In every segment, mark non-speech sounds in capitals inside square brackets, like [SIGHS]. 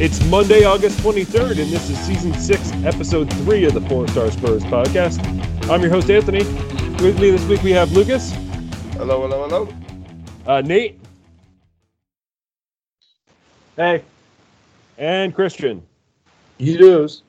It's Monday, August 23rd, and this is season six, episode three of the Four Star Spurs podcast. I'm your host, Anthony. With me this week, we have Lucas. Hello, hello, hello. Uh, Nate. Hey. And Christian. You does.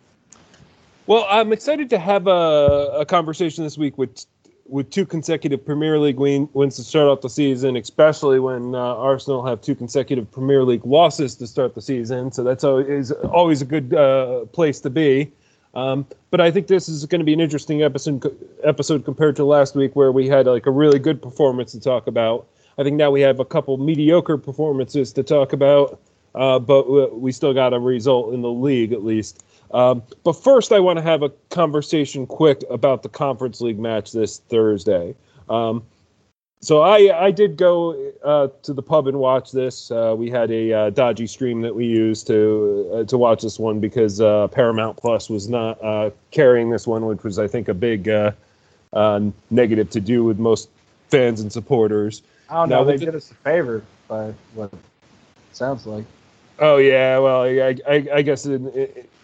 Well, I'm excited to have a, a conversation this week with with two consecutive Premier League wins to start off the season, especially when uh, Arsenal have two consecutive Premier League losses to start the season. So that's always always a good uh, place to be. Um, but I think this is going to be an interesting episode episode compared to last week, where we had like a really good performance to talk about. I think now we have a couple mediocre performances to talk about, uh, but we still got a result in the league at least. Um, but first, I want to have a conversation quick about the Conference League match this Thursday. Um, so I I did go uh, to the pub and watch this. Uh, we had a uh, dodgy stream that we used to uh, to watch this one because uh, Paramount Plus was not uh, carrying this one, which was I think a big negative to do with most fans and supporters. I don't know. Now, they did us a favor by what it sounds like. Oh yeah, well I I, I guess in,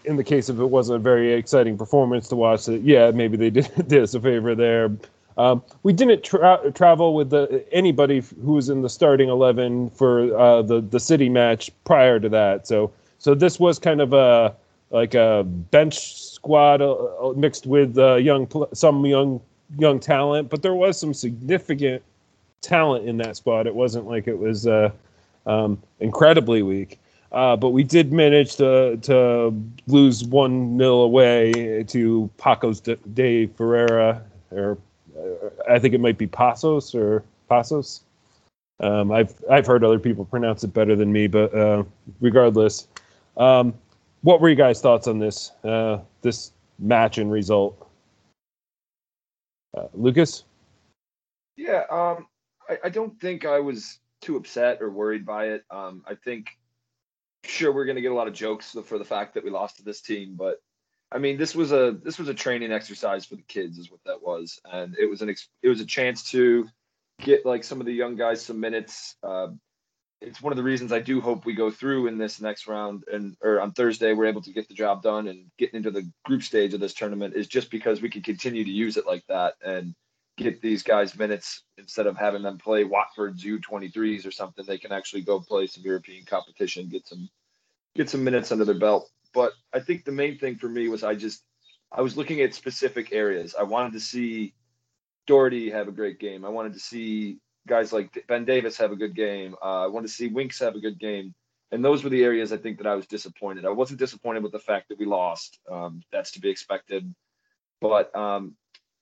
in the case of it wasn't a very exciting performance to watch, that yeah maybe they did, [LAUGHS] did us a favor there. Um, we didn't tra- travel with the, anybody who was in the starting eleven for uh, the the city match prior to that, so so this was kind of a like a bench squad uh, uh mixed with uh, young some young young talent, but there was some significant talent in that spot. It wasn't like it was uh, um, incredibly weak. Uh, but we did manage to to lose one nil away to Pacos de Ferreira, or uh, I think it might be Pasos or Pasos. Um, I've I've heard other people pronounce it better than me, but uh, regardless, um, what were you guys' thoughts on this uh, this match and result? Uh, Lucas. Yeah, um, I, I don't think I was too upset or worried by it. Um, I think sure we're going to get a lot of jokes for the fact that we lost to this team, but I mean this was a this was a training exercise for the kids is what that was, and it was an ex- it was a chance to get like some of the young guys some minutes. Uh, it's one of the reasons I do hope we go through in this next round and or on Thursday we're able to get the job done and get into the group stage of this tournament is just because we can continue to use it like that and get these guys minutes instead of having them play Watford's U23s or something. They can actually go play some European competition, get some get some minutes under their belt. But I think the main thing for me was I just I was looking at specific areas. I wanted to see Doherty have a great game. I wanted to see guys like Ben Davies have a good game. Uh, I wanted to see Winks have a good game. And those were the areas I think that I was disappointed. I wasn't disappointed with the fact that we lost. Um, that's to be expected. But um,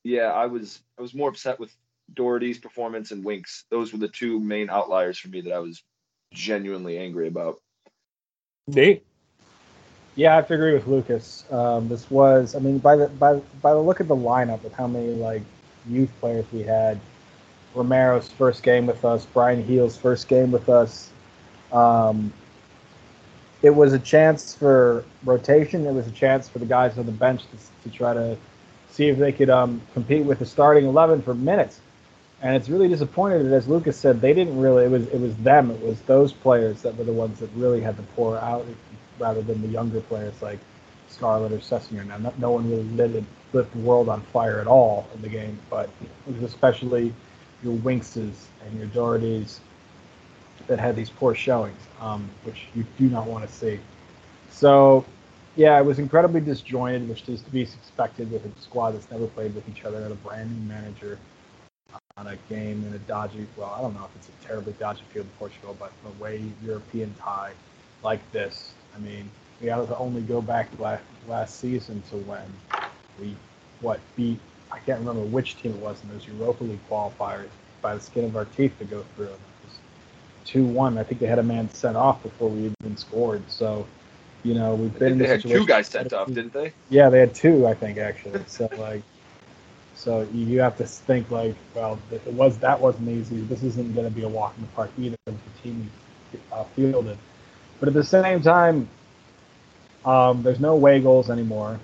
yeah, I was I was more upset with Doherty's performance and Winks. Those were the two main outliers for me that I was genuinely angry about. Nate. Yeah, I have to agree with Lucas. Um, this was, I mean, by the by by the look of the lineup with how many like youth players we had, Romero's first game with us, Bryan Gil's first game with us. Um, it was a chance for rotation. It was a chance for the guys on the bench to, to try to see if they could um, compete with the starting eleven for minutes. And it's really disappointed that, as Lucas said, they didn't really. It was it was them. It was those players that were the ones that really had to pour out, rather than the younger players like Scarlett or Sessegnon. Now, no, no one really lit, lit the world on fire at all in the game, but it was especially your Winkses and your Dohertys that had these poor showings, um, which you do not want to see. So yeah, it was incredibly disjointed, which is to be expected with a squad that's never played with each other and a brand new manager on a game in a dodgy, well, I don't know if it's a terribly dodgy field in Portugal, but a way European tie like this. I mean, we have to only go back last, last season to when we, what, beat, I can't remember which team it was in those Europa League qualifiers by the skin of our teeth to go through. It was 2 1. I think they had a man sent off before we even scored. So, you know, we've been in they had two guys sent off, didn't they? Yeah, they had two, I think, actually. So like, so you have to think like, well, it was that wasn't easy. This isn't going to be a walk in the park either. For the team uh, fielded, but at the same time, um, there's no away goals anymore,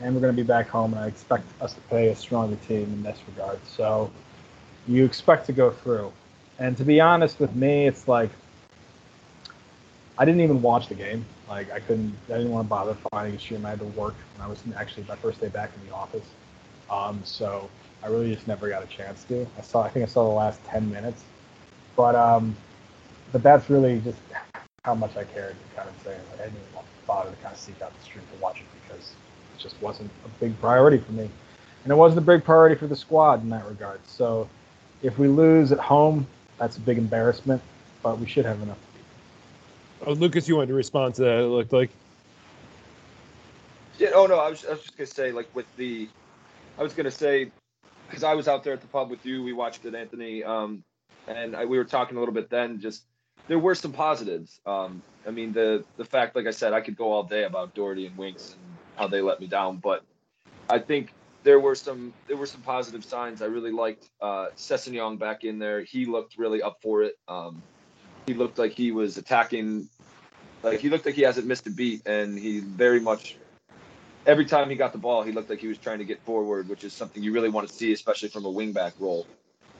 and we're going to be back home. And I expect us to play a stronger team in this regard. So you expect to go through. And to be honest with me, it's like I didn't even watch the game. Like I couldn't, I didn't want to bother finding a stream. I had to work when I was actually my first day back in the office. Um, so I really just never got a chance to. I saw, I think I saw the last ten minutes, but um, but that's really just how much I cared. Kind of saying like, I didn't even bother to kind of seek out the stream to watch it because it just wasn't a big priority for me, and it wasn't a big priority for the squad in that regard. So if we lose at home, that's a big embarrassment, but we should have enough Oh, Lucas, you wanted to respond to that. It looked like. Yeah. Oh no, I was, I was just gonna say like with the, I was gonna say, because I was out there at the pub with you. We watched it, Anthony. Um, and I, we were talking a little bit then. Just there were some positives. Um, I mean the the fact, like I said, I could go all day about Doherty and Winks and how they let me down, but I think there were some there were some positive signs. I really liked uh, Sessegnon back in there. He looked really up for it. Um, he looked like he was attacking like he looked like he hasn't missed a beat and he very much every time he got the ball he looked like he was trying to get forward which is something you really want to see especially from a wingback role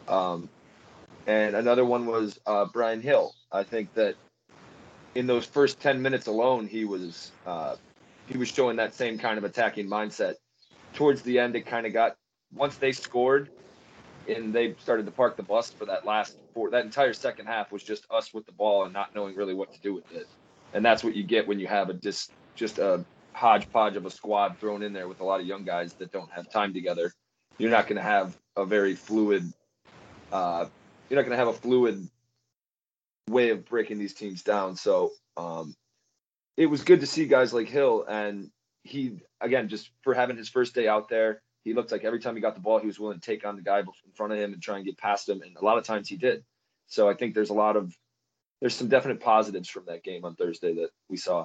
um, and another one was uh, Bryan Gil i think that in those first 10 minutes alone he was uh, he was showing that same kind of attacking mindset towards the end it kind of got once they scored and they started to park the bus for that last four. That entire second half was just us with the ball and not knowing really what to do with it. And that's what you get when you have a just just a hodgepodge of a squad thrown in there with a lot of young guys that don't have time together. You're not going to have a very fluid. Uh, you're not going to have a fluid way of breaking these teams down. So um, it was good to see guys like Hill, and he again just for having his first day out there he looked like every time he got the ball, he was willing to take on the guy in front of him and try and get past him. And a lot of times he did. So I think there's a lot of there's some definite positives from that game on Thursday that we saw.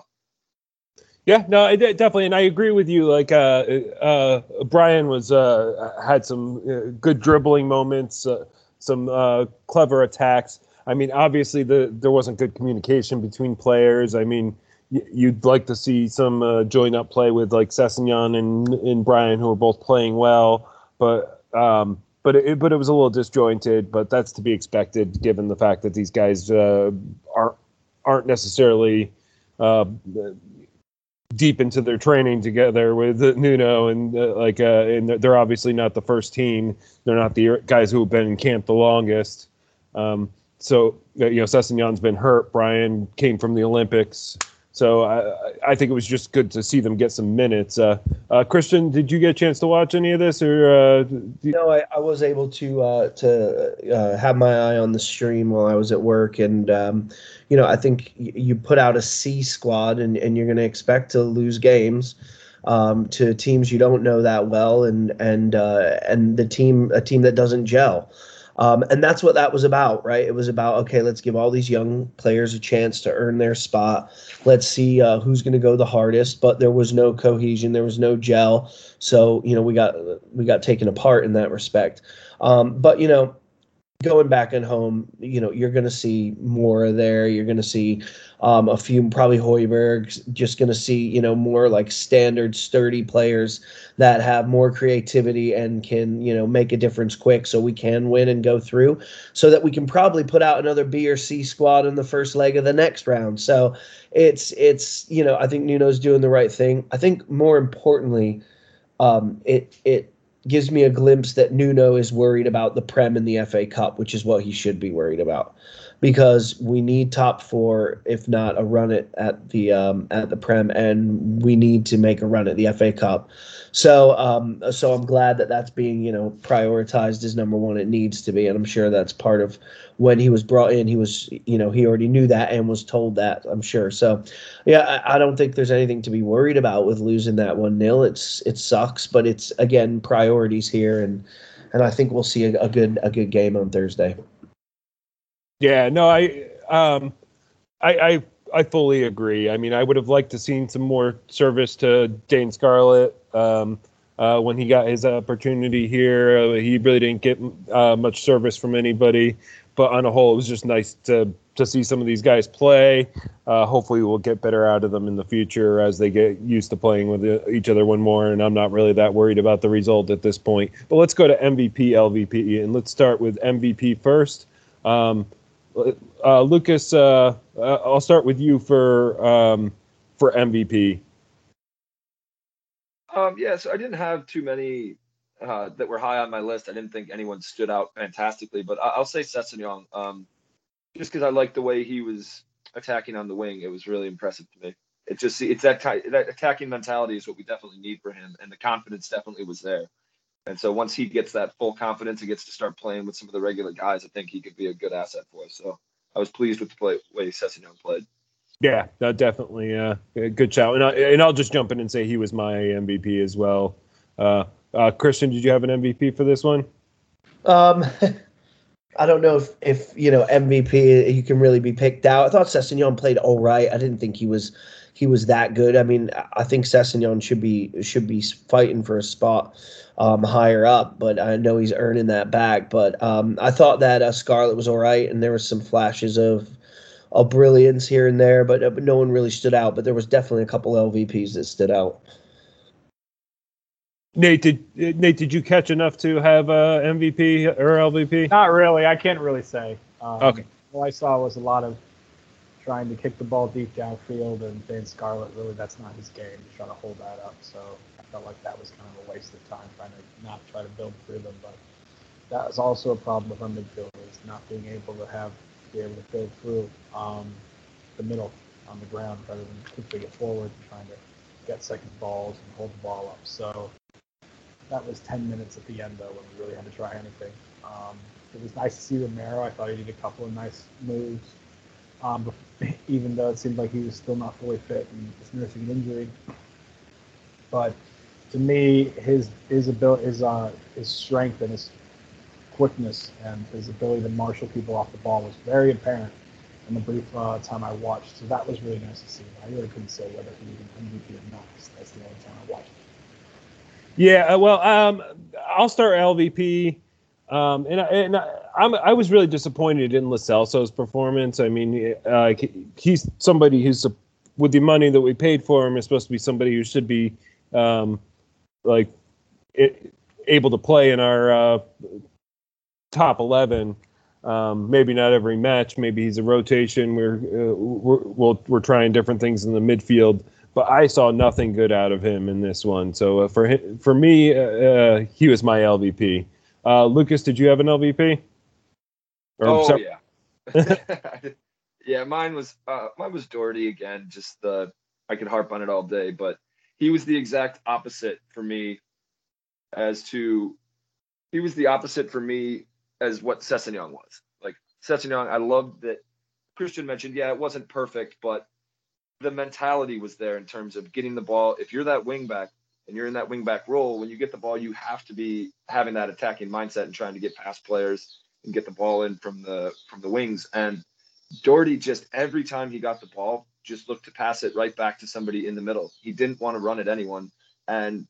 Yeah, no, I, definitely, and I agree with you. Like, uh, uh, Bryan was uh, had some uh, good dribbling moments, uh, some uh, clever attacks. I mean, obviously, the there wasn't good communication between players. I mean, you'd like to see some uh, join up play with like Sessegnon and and Bryan, who are both playing well, but um, but it, but it was a little disjointed. But that's to be expected given the fact that these guys uh, aren't aren't necessarily uh, deep into their training together with Nuno and uh, like uh, and they're obviously not the first team. They're not the guys who have been in camp the longest. Um, so you know, Sessegnon's been hurt. Bryan came from the Olympics. So I, I think it was just good to see them get some minutes. Uh, uh, Christian, did you get a chance to watch any of this, or? Uh, you... No, I, I, was able to uh, to uh, have my eye on the stream while I was at work, and um, you know I think you put out a C squad, and, and you're going to expect to lose games. Um, to teams you don't know that well, and and uh, and the team a team that doesn't gel. Um, and that's what that was about, right? It was about okay, let's give all these young players a chance to earn their spot. Let's see uh, who's going to go the hardest. But there was no cohesion, there was no gel, so you know we got we got taken apart in that respect. Um, but you know, going back and home, you know, you're going to see more there. You're going to see um, a few, probably Højbjerg's just going to see, you know, more like standard, sturdy players that have more creativity and can, you know, make a difference quick so we can win and go through so that we can probably put out another B or C squad in the first leg of the next round. So it's, it's, you know, I think Nuno's doing the right thing. I think more importantly, um, it, it, gives me a glimpse that Nuno is worried about the Prem and the FA Cup, which is what he should be worried about, because we need top four, if not a run at, at the um, at the Prem, and we need to make a run at the FA Cup. So, um, so I'm glad that that's being, you know, prioritized as number one. It needs to be, and I'm sure that's part of when he was brought in. He was, you know, he already knew that and was told that. I'm sure. So, yeah, I, I don't think there's anything to be worried about with losing that one nil. It's it sucks, but it's again priorities here, and and I think we'll see a, a good a good game on Thursday. Yeah, no, I um, I, I I fully agree. I mean, I would have liked to seen some more service to Dane Scarlett um, uh, when he got his opportunity here. Uh, he really didn't get uh, much service from anybody, but on a whole, it was just nice to to see some of these guys play. Uh, hopefully, we'll get better out of them in the future as they get used to playing with uh, each other one more. And I'm not really that worried about the result at this point. But let's go to MVP, LVP, and let's start with MVP first. Um, uh, Lucas, uh, uh, I'll start with you for um, for MVP. Um, yeah, so I didn't have too many uh, that were high on my list. I didn't think anyone stood out fantastically, but I- will say Sessegnon, um, just because I like the way he was attacking on the wing. It was really impressive to me. It just it's that that attacking mentality is what we definitely need for him, and the confidence definitely was there. And so once he gets that full confidence and gets to start playing with some of the regular guys, I think he could be a good asset for us. So I was pleased with the play, way Sessegnon played. Yeah, that definitely uh, a good shout. And, I, and I'll just jump in and say he was my MVP as well. Uh, uh, Christian, did you have an MVP for this one? Um, [LAUGHS] I don't know if, if you know MVP he can really be picked out. I thought Sessegnon played all right. I didn't think he was he was that good. I mean, I think Sessegnon should be should be fighting for a spot um, higher up, but I know he's earning that back. But um, I thought that uh, was all right, and there was some flashes of of brilliance here and there, but, uh, but no one really stood out. But there was definitely a couple LVPs that stood out. Nate, did Nate did you catch enough to have uh, MVP or LVP? Not really. I can't really say. Um, okay. All I saw was a lot of trying to kick the ball deep downfield, and Dane Scarlett really that's not his game. He's trying to hold that up. So I felt like that was kind of a waste of time trying to not try to build through them. But that was also a problem with our midfield is not being able to have be able to build through um, the middle on the ground rather than quickly get forward and trying to get second balls and hold the ball up. So that was 10 minutes at the end, though, when we really had to try anything. Um, it was nice to see Romero. I thought he did a couple of nice moves, um, [LAUGHS] even though it seemed like he was still not fully fit and was nursing an injury. But to me, his his ability, his uh, his strength and his quickness and his ability to marshal people off the ball was very apparent in the brief uh, time I watched. So that was really nice to see. I really couldn't say whether he was an MVP or not. That's the only time I watched. Yeah, uh, well, um, I'll start LVP. Um, and I, and I, I was really disappointed in Lo Celso's performance. I mean, uh, he's somebody who's with the money that we paid for him is supposed to be somebody who should be um, like it, able to play in our uh, top 11. Um, maybe not every match. Maybe he's a rotation. We're, uh, we're we're trying different things in the midfield but I saw nothing good out of him in this one. So uh, for him, for me, uh, uh he was my LVP. Uh, Lucas, did you have an LVP? Or, oh yeah, [LAUGHS] [LAUGHS] yeah. Mine was uh, mine was Doherty again. Just the I could harp on it all day, but he was the exact opposite for me. As to, he was the opposite for me as what Sessegnon was. Like Sessegnon, I loved that. Christian mentioned, yeah, it wasn't perfect, but the mentality was there in terms of getting the ball. If you're that wing back and you're in that wing back role, when you get the ball, you have to be having that attacking mindset and trying to get past players and get the ball in from the from the wings. And Doherty just every time he got the ball, just looked to pass it right back to somebody in the middle. He didn't want to run at anyone. And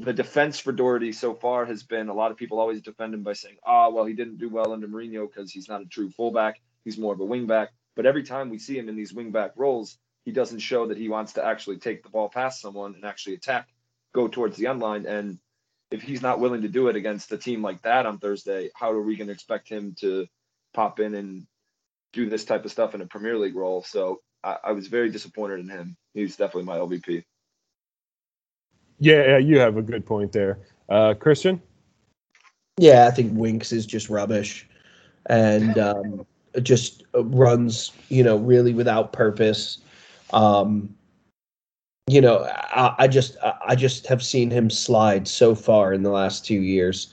the defense for Doherty so far has been a lot of people always defend him by saying, "Ah, oh, well, he didn't do well under Mourinho because he's not a true fullback. He's more of a wingback." But every time we see him in these wingback roles, he doesn't show that he wants to actually take the ball past someone and actually attack, go towards the end line. And if he's not willing to do it against a team like that on Thursday, how are we going to expect him to pop in and do this type of stuff in a Premier League role? So I, I was very disappointed in him. He's definitely my LVP. Yeah, you have a good point there, uh, Christian. Yeah, I think Winks is just rubbish, and um, just runs, you know, really without purpose. Um, you know, I, I just I just have seen him slide so far in the last two years,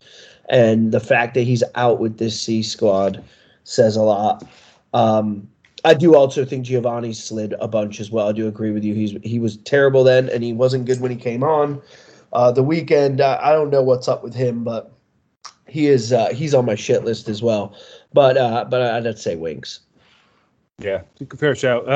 and the fact that he's out with this C squad says a lot. Um, I do also think Giovani slid a bunch as well. I do agree with you. He's he was terrible then, and he wasn't good when he came on. Uh, the weekend, uh, I don't know what's up with him, but he is uh, he's on my shit list as well. But uh, but I'd say Winks. Yeah, fair shout.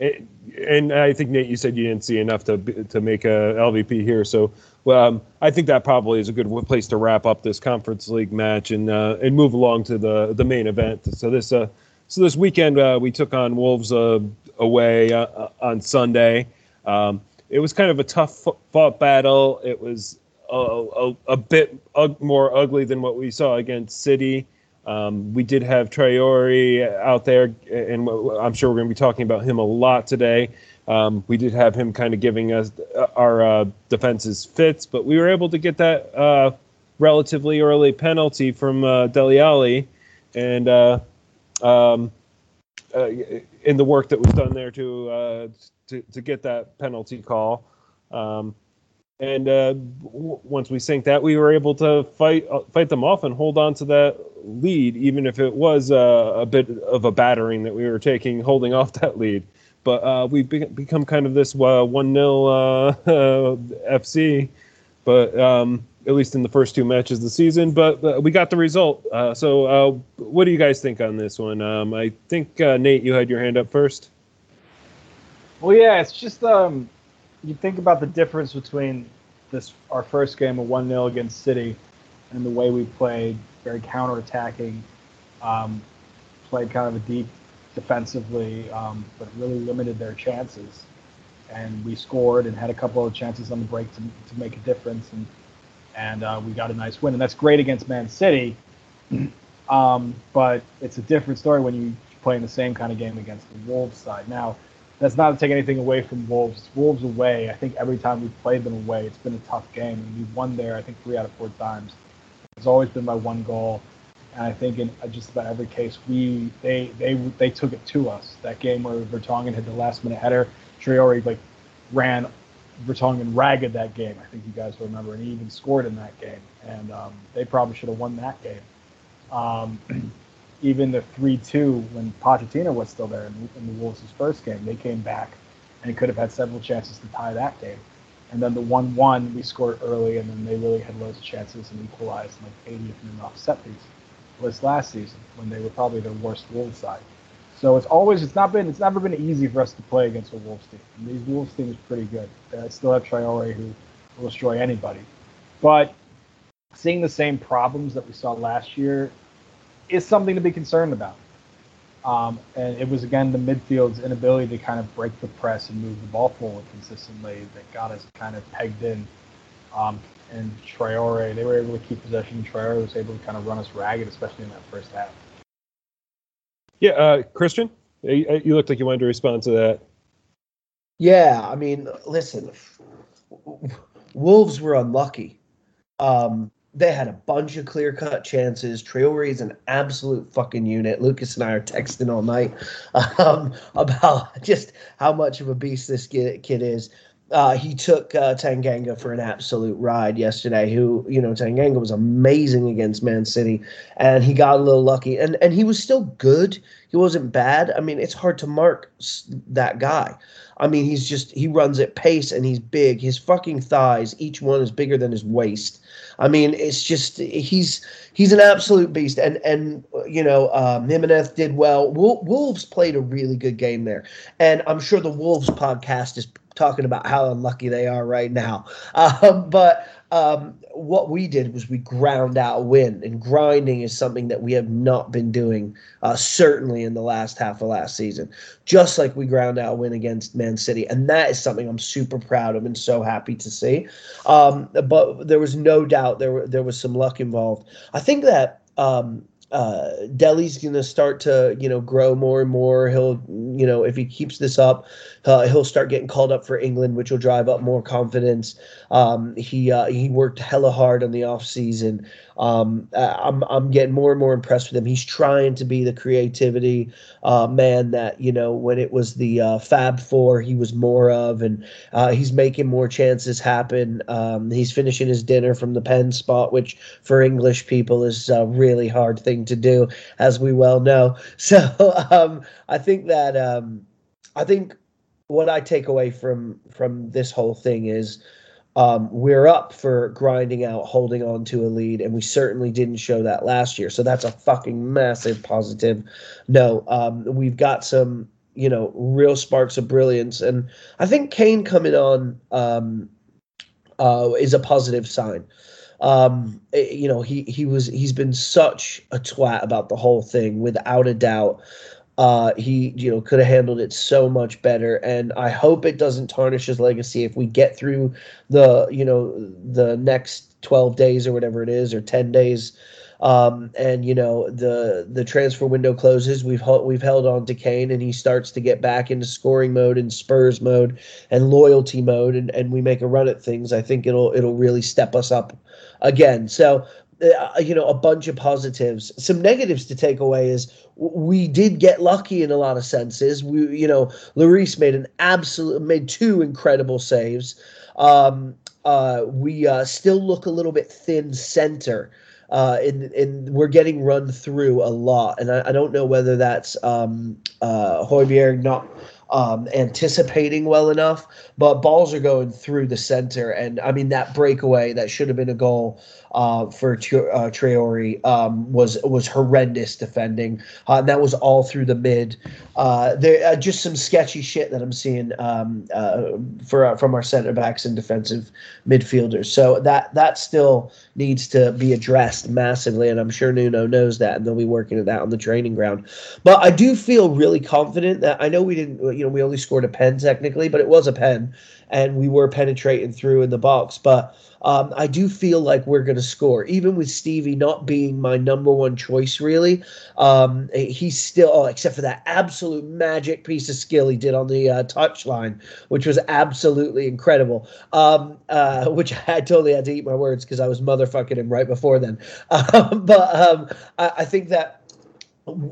And I think Nate, you said you didn't see enough to to make a LVP here. So, um, I think that probably is a good place to wrap up this conference league match and uh, and move along to the the main event. So this uh, so this weekend uh, we took on Wolves uh, away uh, uh, on Sunday. Um, it was kind of a tough fought battle. It was a, a, a bit more ugly than what we saw against City. Um, we did have Traore out there, and I'm sure we're going to be talking about him a lot today. Um, we did have him kind of giving us uh, our uh, defenses fits, but we were able to get that uh, relatively early penalty from uh, Dele Alli, and uh, um, uh, in the work that was done there to uh, to, to get that penalty call. Um, and uh, w- once we sank that, we were able to fight uh, fight them off and hold on to that lead, even if it was uh, a bit of a battering that we were taking, holding off that lead. But uh, we've be- become kind of this uh, one 0 uh, [LAUGHS] FC, but um, at least in the first two matches of the season. But, we got the result. So, what do you guys think on this one? Um, I think Nate, you had your hand up first. Well, yeah, it's just um, you think about the difference between this our first game of one 0 against City and the way we played, very counterattacking, um, played kind of a deep defensively, um, but really limited their chances. And we scored and had a couple of chances on the break to, to make a difference, and and uh, we got a nice win. And that's great against Man City, [CLEARS THROAT] um, but it's a different story when you play in the same kind of game against the Wolves side. Now, that's not to take anything away from Wolves. Wolves away, I think every time we've played them away, it's been a tough game. And we've won there, I think, three out of four times. It's always been by one goal. And I think in just about every case, we they they they took it to us. That game where Vertonghen hit the last minute header, Traore like ran Vertonghen ragged that game. I think you guys remember, and he even scored in that game. And um, they probably should have won that game. Um, [CLEARS THROAT] even the three-two when Pochettino was still there in, in the Wolves' first game, they came back and could have had several chances to tie that game. And then the one-one, we scored early, and then they really had loads of chances and equalized in like 80th minute off set piece. Was last season when they were probably their worst Wolves side. So it's always it's not been it's never been easy for us to play against a Wolves team. And these Wolves team is pretty good. Uh, they still have Traore who will destroy anybody. But seeing the same problems that we saw last year is something to be concerned about. Um, and it was again the midfield's inability to kind of break the press and move the ball forward consistently that got us kind of pegged in. Um, and Traore, they were able to keep possession. Traore was able to kind of run us ragged, especially in that first half. Yeah, uh, Christian, you, you looked like you wanted to respond to that. Yeah, I mean, listen, Wolves were unlucky. Um, they had a bunch of clear cut chances. Traore is an absolute fucking unit. Lucas and I are texting all night [LAUGHS] um, about just how much of a beast this kid, kid is. Uh, he took uh, Tanganga for an absolute ride yesterday. Who you know, Tanganga was amazing against Man City, and he got a little lucky. And and he was still good. He wasn't bad. I mean, it's hard to mark that guy. I mean, he's just he runs at pace and he's big. His fucking thighs, each one is bigger than his waist. I mean, it's just he's he's an absolute beast. And and you know, um, Jimenez did well. Wolves played a really good game there, and I'm sure the Wolves podcast is talking about how unlucky they are right now. [LAUGHS] Um, but um, what we did was we ground out a win, and grinding is something that we have not been doing, uh, certainly in the last half of last season. Just like we ground out a win against Man City, and that is something I'm super proud of and so happy to see. Um, but there was no doubt there there was some luck involved. I think that um, uh, Dele's going to start to, you know, grow more and more. He'll, you know, if he keeps this up, uh, he'll start getting called up for England, which will drive up more confidence. Um, he uh, he worked hella hard on the off season. Um, I'm I'm getting more and more impressed with him. He's trying to be the creativity uh, man that you know when it was the uh, Fab Four, he was more of, and uh, he's making more chances happen. Um, he's finishing his dinner from the pen spot, which for English people is a really hard thing to do, as we well know. [LAUGHS] So um, I think that um, I think what I take away from from this whole thing is um, we're up for grinding out, holding on to a lead, and we certainly didn't show that last year. So that's a fucking massive positive. No, um, we've got some, you know, real sparks of brilliance, and I think Kane coming on um, uh, is a positive sign. Um, eh, you know, he he was he's been such a twat about the whole thing, without a doubt uh, he you know could have handled it so much better and i hope it doesn't tarnish his legacy if we get through the you know the next 12 days or whatever it is or 10 days Um, and you know the the transfer window closes. We've we've held on to Kane, and he starts to get back into scoring mode and Spurs mode and loyalty mode, and, and we make a run at things. I think it'll it'll really step us up again. So uh, you know a bunch of positives some negatives to take away is we did get lucky in a lot of senses we you know Lloris made an absolute made two incredible saves um uh we uh still look a little bit thin center uh, and, we're getting run through a lot. And I, I don't know whether that's um, uh, Højbjerg not um, anticipating well enough, but balls are going through the center. And I mean, that breakaway that should have been a goal uh, for uh, Traore um, was was horrendous defending. Uh, and that was all through the mid. Uh, there uh, just some sketchy shit that I'm seeing um, uh, for from our center backs and defensive midfielders. So that that still needs to be addressed massively, and I'm sure Nuno knows that, and they'll be working at that on the training ground. But I do feel really confident that I know we didn't, you know, we only scored a pen technically, but it was a pen, and we were penetrating through in the box, but um, I do feel like we're going to score, even with Stevie not being my number one choice. Really, um, he's still, oh, except for that absolute magic piece of skill he did on the uh, touchline, which was absolutely incredible. Um, uh, which [LAUGHS] I totally had to eat my words because I was motherfucking him right before then. [LAUGHS] Um, but um, I, I think that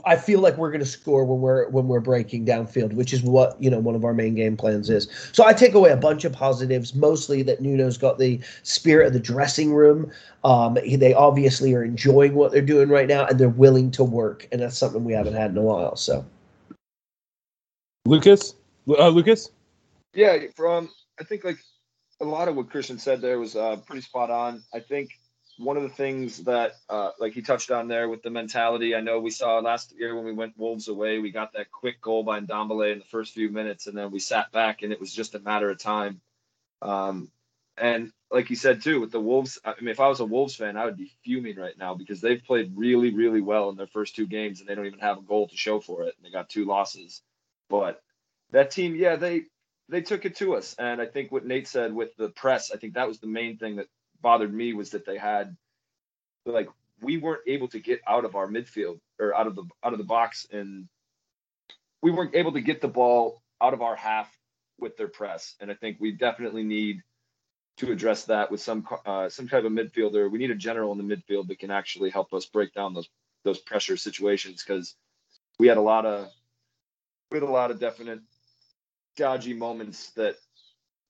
I feel like we're going to score when we're when we're breaking downfield, which is what you know one of our main game plans is. So I take away a bunch of positives, mostly that Nuno's got the spirit of the dressing room. Um, they obviously are enjoying what they're doing right now, and they're willing to work, and that's something we haven't had in a while. So, Lucas, uh, Lucas, yeah, from I think like a lot of what Christian said there was uh, pretty spot on. I think one of the things that uh, like he touched on there with the mentality. I know we saw last year when we went Wolves away, we got that quick goal by Ndombele in the first few minutes, and then we sat back, and it was just a matter of time. Um, and like you said too, with the Wolves, I mean, if I was a Wolves fan, I would be fuming right now because they've played really, really well in their first two games, and they don't even have a goal to show for it. And they got two losses, but that team, yeah, they they took it to us. And I think what Nate said with the press, I think that was the main thing that bothered me was that they had like we weren't able to get out of our midfield or out of the out of the box and we weren't able to get the ball out of our half with their press. And i think we definitely need to address that with some uh, some type of midfielder. We need a general in the midfield that can actually help us break down those those pressure situations because we had a lot of we had a lot of definite dodgy moments that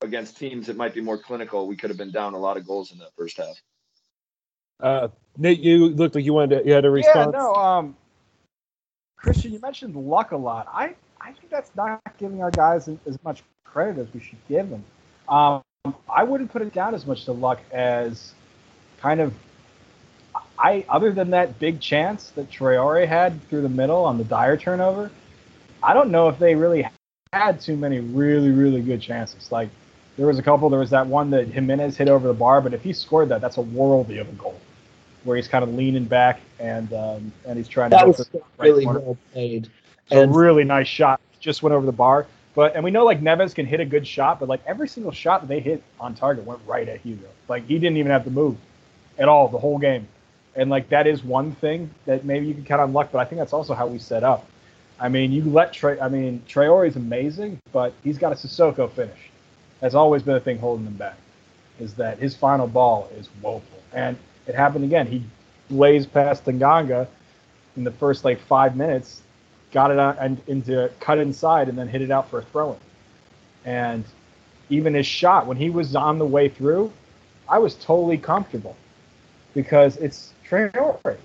against teams that might be more clinical, we could have been down a lot of goals in that first half. Uh, Nate, you looked like you wanted to, you had a response. Yeah, no. Um, Christian, you mentioned luck a lot. I I think that's not giving our guys as much credit as we should give them. Um, I wouldn't put it down as much to luck as kind of. I other than that big chance that Traore had through the middle on the Dier turnover, I don't know if they really had too many really really good chances. Like there was a couple. There was that one that Jimenez hit over the bar, but if he scored that, that's a worldy of a goal, where he's kind of leaning back and um, and he's trying that to. That was right really corner. well played. And a really nice shot, just went over the bar. But and we know like Neves can hit a good shot, but like every single shot that they hit on target went right at Hugo. Like he didn't even have to move at all the whole game. And like that is one thing that maybe you can count on luck, but I think that's also how we set up. I mean, you let Trey. I mean, Traore is amazing, but he's got a Sissoko finish that's always been a thing holding him back, is that his final ball is woeful. And it happened again. He blazed past Tanganga in the first like five minutes, got it on and into cut inside, and then hit it out for a throw in. And even his shot when he was on the way through, I was totally comfortable because it's Traore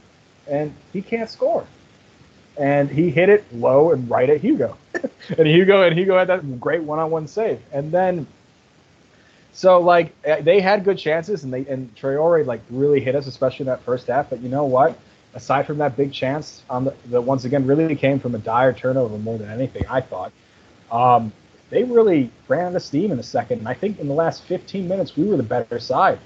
and he can't score. And he hit it low and right at Hugo. [LAUGHS] and Hugo and Hugo had that great one-on-one save. And then so like eh, they had good chances and they and Traore like really hit us, especially in that first half. But you know what? Aside from that big chance on the, once again really came from a Dier turnover more than anything, I thought. Um, they really ran out of steam in the second, and I think in the last 15 minutes we were the better side.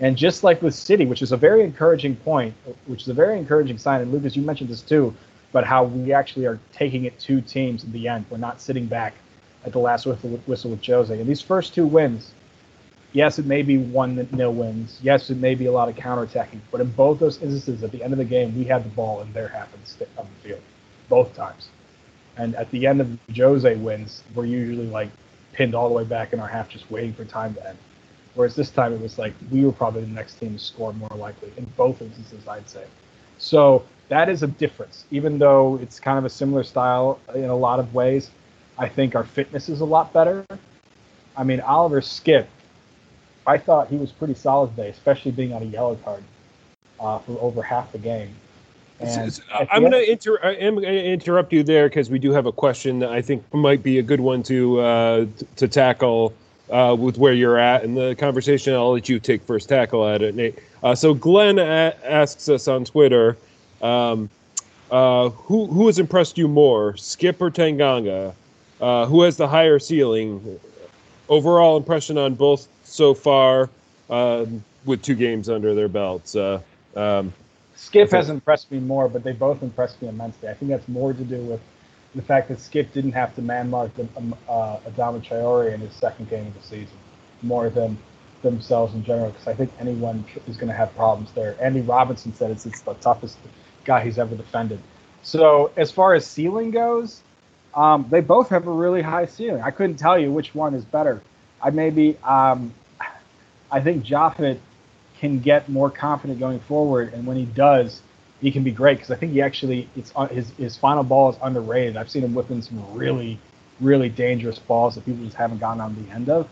And just like with City, which is a very encouraging point, which is a very encouraging sign. And Lucas, you mentioned this too, but how we actually are taking it to teams in the end. We're not sitting back at the last whistle with Jose. And these first two wins, Yes, it may be one that nil wins. Yes, it may be a lot of counterattacking. But in both those instances, at the end of the game, we had the ball in their half of the, field, both times. And at the end of Jose wins, we're usually like pinned all the way back in our half, just waiting for time to end. Whereas this time it was like we were probably the next team to score more likely in both instances, I'd say. So that is a difference. Even though it's kind of a similar style in a lot of ways, I think our fitness is a lot better. I mean, Oliver Skipp, I thought he was pretty solid today, especially being on a yellow card uh, for over half the game. And I'm going to inter- interrupt you there because we do have a question that I think might be a good one to uh, to tackle uh, with where you're at in the conversation. I'll let you take first tackle at it, Nate. Uh, so Glenn a- asks us on Twitter, um, uh, who who has impressed you more, Skipp or Tanganga? Uh, who has the higher ceiling? Overall impression on both so far, um, with two games under their belts. Uh, um, Skipp has impressed me more, but they both impressed me immensely. I think that's more to do with the fact that Skipp didn't have to man mark the, um, uh, Adama Traore in his second game of the season, more than themselves in general. Because I think anyone is going to have problems there. Andy Robinson said it's, it's the toughest guy he's ever defended. So as far as ceiling goes, um, they both have a really high ceiling. I couldn't tell you which one is better. I maybe um, I think Japhet can get more confident going forward, and when he does, he can be great because I think he actually it's his his final ball is underrated. I've seen him whipping some really really dangerous balls that people just haven't gotten on the end of,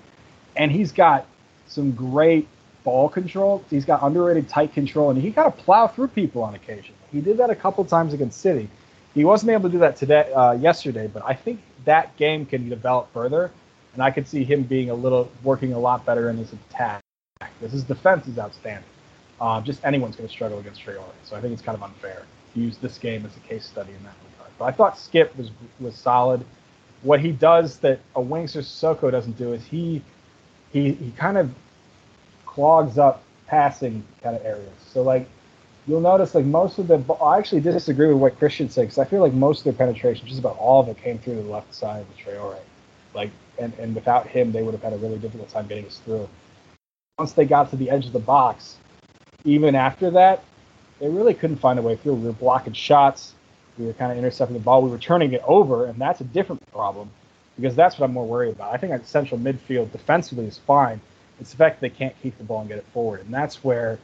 and he's got some great ball control. He's got underrated tight control, and he got to plow through people on occasion. He did that a couple times against City. He wasn't able to do that today uh, yesterday, but I think that game can develop further, and I could see him being a little working a lot better in his attack. Because his defense is outstanding. Uh, just anyone's going to struggle against Traore. So I think it's kind of unfair to use this game as a case study in that regard. But I thought Skipp was was solid. What he does that a Winks or Soko doesn't do is he he he kind of clogs up passing kind of areas. So like you'll notice like most of the I actually disagree with what Christian said because I feel like most of their penetration, just about all of it, came through the left side of the Traore. Like and and without him, they would have had a really difficult time getting us through once they got to the edge of the box, even after that, they really couldn't find a way through. We were blocking shots. We were kind of intercepting the ball. We were turning it over, and that's a different problem because that's what I'm more worried about. I think at central midfield defensively is fine. It's the fact that they can't keep the ball and get it forward, and that's where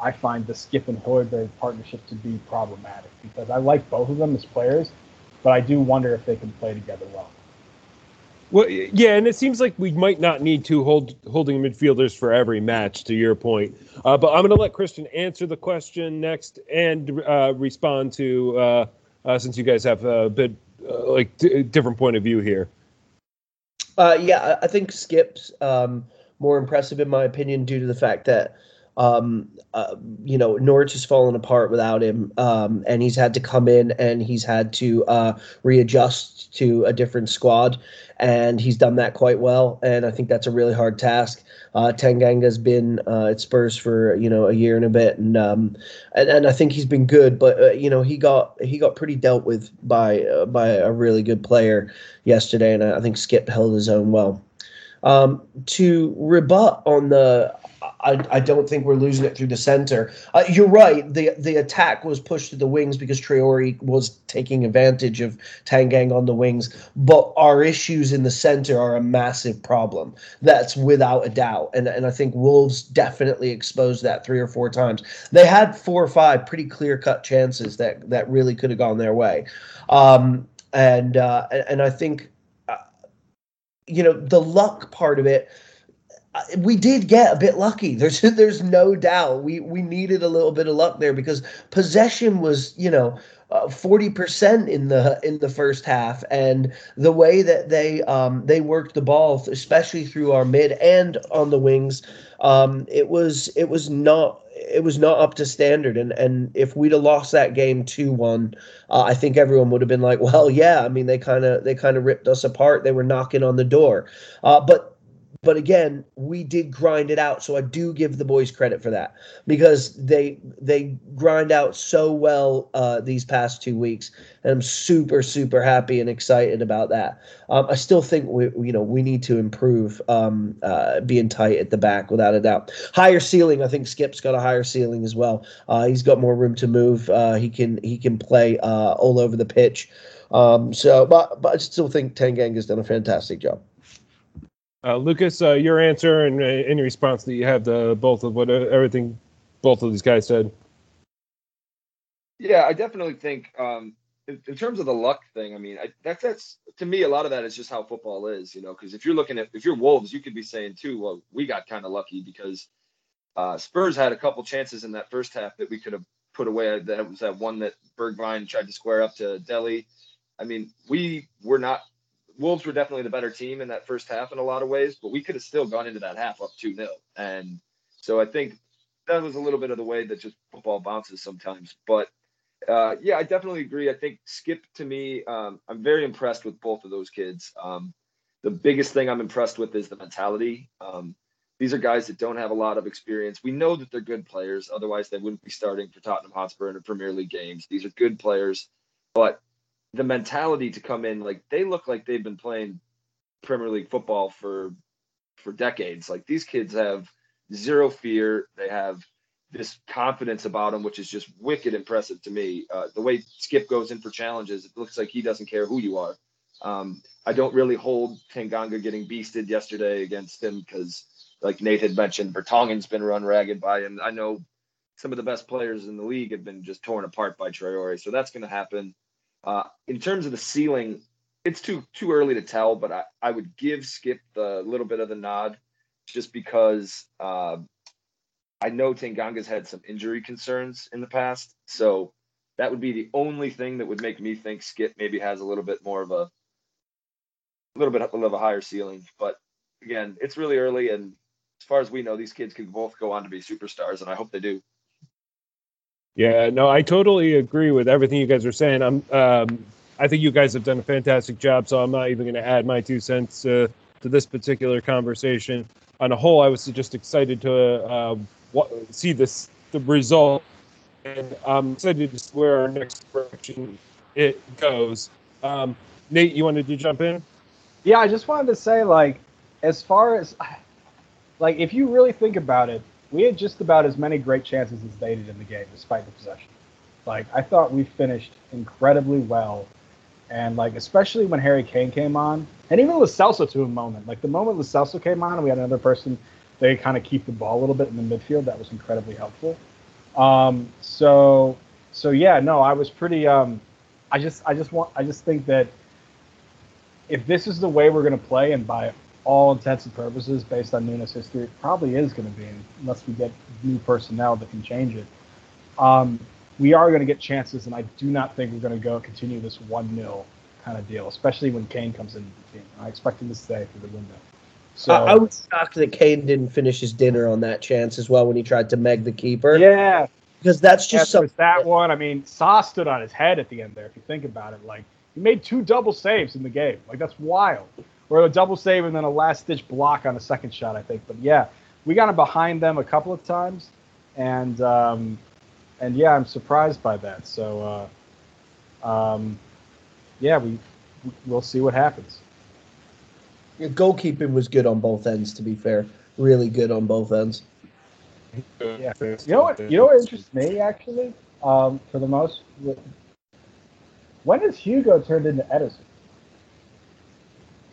I find the Skipp and Højbjerg partnership to be problematic because I like both of them as players, but I do wonder if they can play together well. Well, yeah, and it seems like we might not need two hold, holding midfielders for every match. To your point, uh, but I'm going to let Christian answer the question next and uh, respond to uh, uh since you guys have a bit uh, like d- different point of view here. Uh, yeah, I think Skipp's um, more impressive in my opinion due to the fact that um, uh, you know, Norwich has fallen apart without him, um, and he's had to come in and he's had to uh, readjust to a different squad, and he's done that quite well. And I think that's a really hard task. Uh, Tanganga's been uh, at Spurs for you know a year and a bit, and um, and, and I think he's been good, but uh, you know he got he got pretty dealt with by uh, by a really good player yesterday, and I think Skipp held his own well. Um, to rebut on the I, I don't think we're losing it through the center. Uh, you're right. The the attack was pushed to the wings because Traore was taking advantage of Tangang on the wings. But our issues in the center are a massive problem. That's without a doubt. And and I think Wolves definitely exposed that three or four times. They had four or five pretty clear cut chances that that really could have gone their way. Um, and uh, and I think uh, you know the luck part of it we did get a bit lucky. [LAUGHS] There's there's no doubt. We we needed a little bit of luck there because possession was you know uh, forty uh, percent in the in the first half, and the way that they um, they worked the ball, especially through our mid and on the wings, um, it was it was not it was not up to standard. And and if we'd have lost that game two one, uh, I think everyone would have been like, [LAUGHS] well, yeah. I mean, they kind of they kind of ripped us apart. They were knocking on the door, uh, but but again, we did grind it out. So I do give the boys credit for that because they they grind out so well uh, these past two weeks, and I'm super super happy and excited about that. Um, I still think we you know we need to improve um, uh, being tight at the back without a doubt. Higher ceiling, I think Skipp's got a higher ceiling as well. Uh, he's got more room to move. Uh, he can he can play uh, all over the pitch. Um, so, but but I still think Tanganga's done a fantastic job. Uh, Lucas, uh, your answer and uh, any response that you have to both of what uh, everything both of these guys said. Yeah, I definitely think um, in, in, terms of the luck thing. I mean, I, that's that's to me a lot of that is just how football is, you know. Because if you're looking at if you're Wolves, you could be saying too, well, we got kind of lucky because uh, Spurs had a couple chances in that first half that we could have put away. That was that one that Bergwijn tried to square up to Dele. I mean, we were not Wolves were definitely the better team in that first half in a lot of ways, but we could have still gone into that half up 2 0. And so I think that was a little bit of the way that just football bounces sometimes. But uh, yeah, I definitely agree. I think Skipp to me, um, I'm very impressed with both of those kids. Um, the biggest thing I'm impressed with is the mentality. Um, these are guys that don't have a lot of experience. We know that they're good players, otherwise they wouldn't be starting for Tottenham Hotspur in Premier League games. These are good players, but the mentality to come in like they look like they've been playing Premier League football for for decades. Like these kids have zero fear. They have this confidence about them, which is just wicked impressive to me. Uh, the way Skipp goes in for challenges, it looks like he doesn't care who you are. Um, I don't really hold Tanganga getting beasted yesterday against him because, like Nate had mentioned, Vertonghen's been run ragged by him. I know some of the best players in the league have been just torn apart by Traore, so that's going to happen. Uh, in terms of the ceiling, it's too too early to tell, but I, I would give Skipp the little bit of the nod just because uh, I know Tanganga's had some injury concerns in the past. So that would be the only thing that would make me think Skipp maybe has a little bit more of a, a little bit of a higher ceiling. But again, it's really early, and as far as we know, these kids could both go on to be superstars, and I hope they do. Yeah, no, I totally agree with everything you guys are saying. I'm, um, I think you guys have done a fantastic job, so I'm not even going to add my two cents uh, to this particular conversation. On a whole, I was just excited to uh, see this the result, and I'm excited to see where our next direction it goes. Um, Nate, you wanted to jump in? Yeah, I just wanted to say, like, as far as, like, if you really think about it, we had just about as many great chances as they did in the game, despite the possession. Like I thought we finished incredibly well, and like especially when Harry Kane came on, and even Celso to a moment. Like the moment Celso came on, and we had another person, they kind of keep the ball a little bit in the midfield. That was incredibly helpful. Um, so so yeah, no, I was pretty. Um, I just I just want I just think that if this is the way we're going to play, and by all intents and purposes, based on Nuno's history, it probably is going to be, unless we get new personnel that can change it. Um, we are going to get chances, and I do not think we're going to go continue this 1 0 kind of deal, especially when Kane comes into the team. I expect him to stay through the window. So I, I was shocked that Kane didn't finish his dinner on that chance as well when he tried to meg the keeper. Yeah, because that's just yeah, something. That one, I mean, Sa stood on his head at the end there. If you think about it, like he made two double saves in the game. Like that's wild or a double save and then a last ditch block on a second shot, I think. But yeah, we got him behind them a couple of times, and um, and yeah, I'm surprised by that. So uh, um, yeah, we we'll see what happens. Your goalkeeping was good on both ends. To be fair, really good on both ends. Yeah, you know what? You know what interests me actually, um, for the most. When has Hugo turned into Ederson?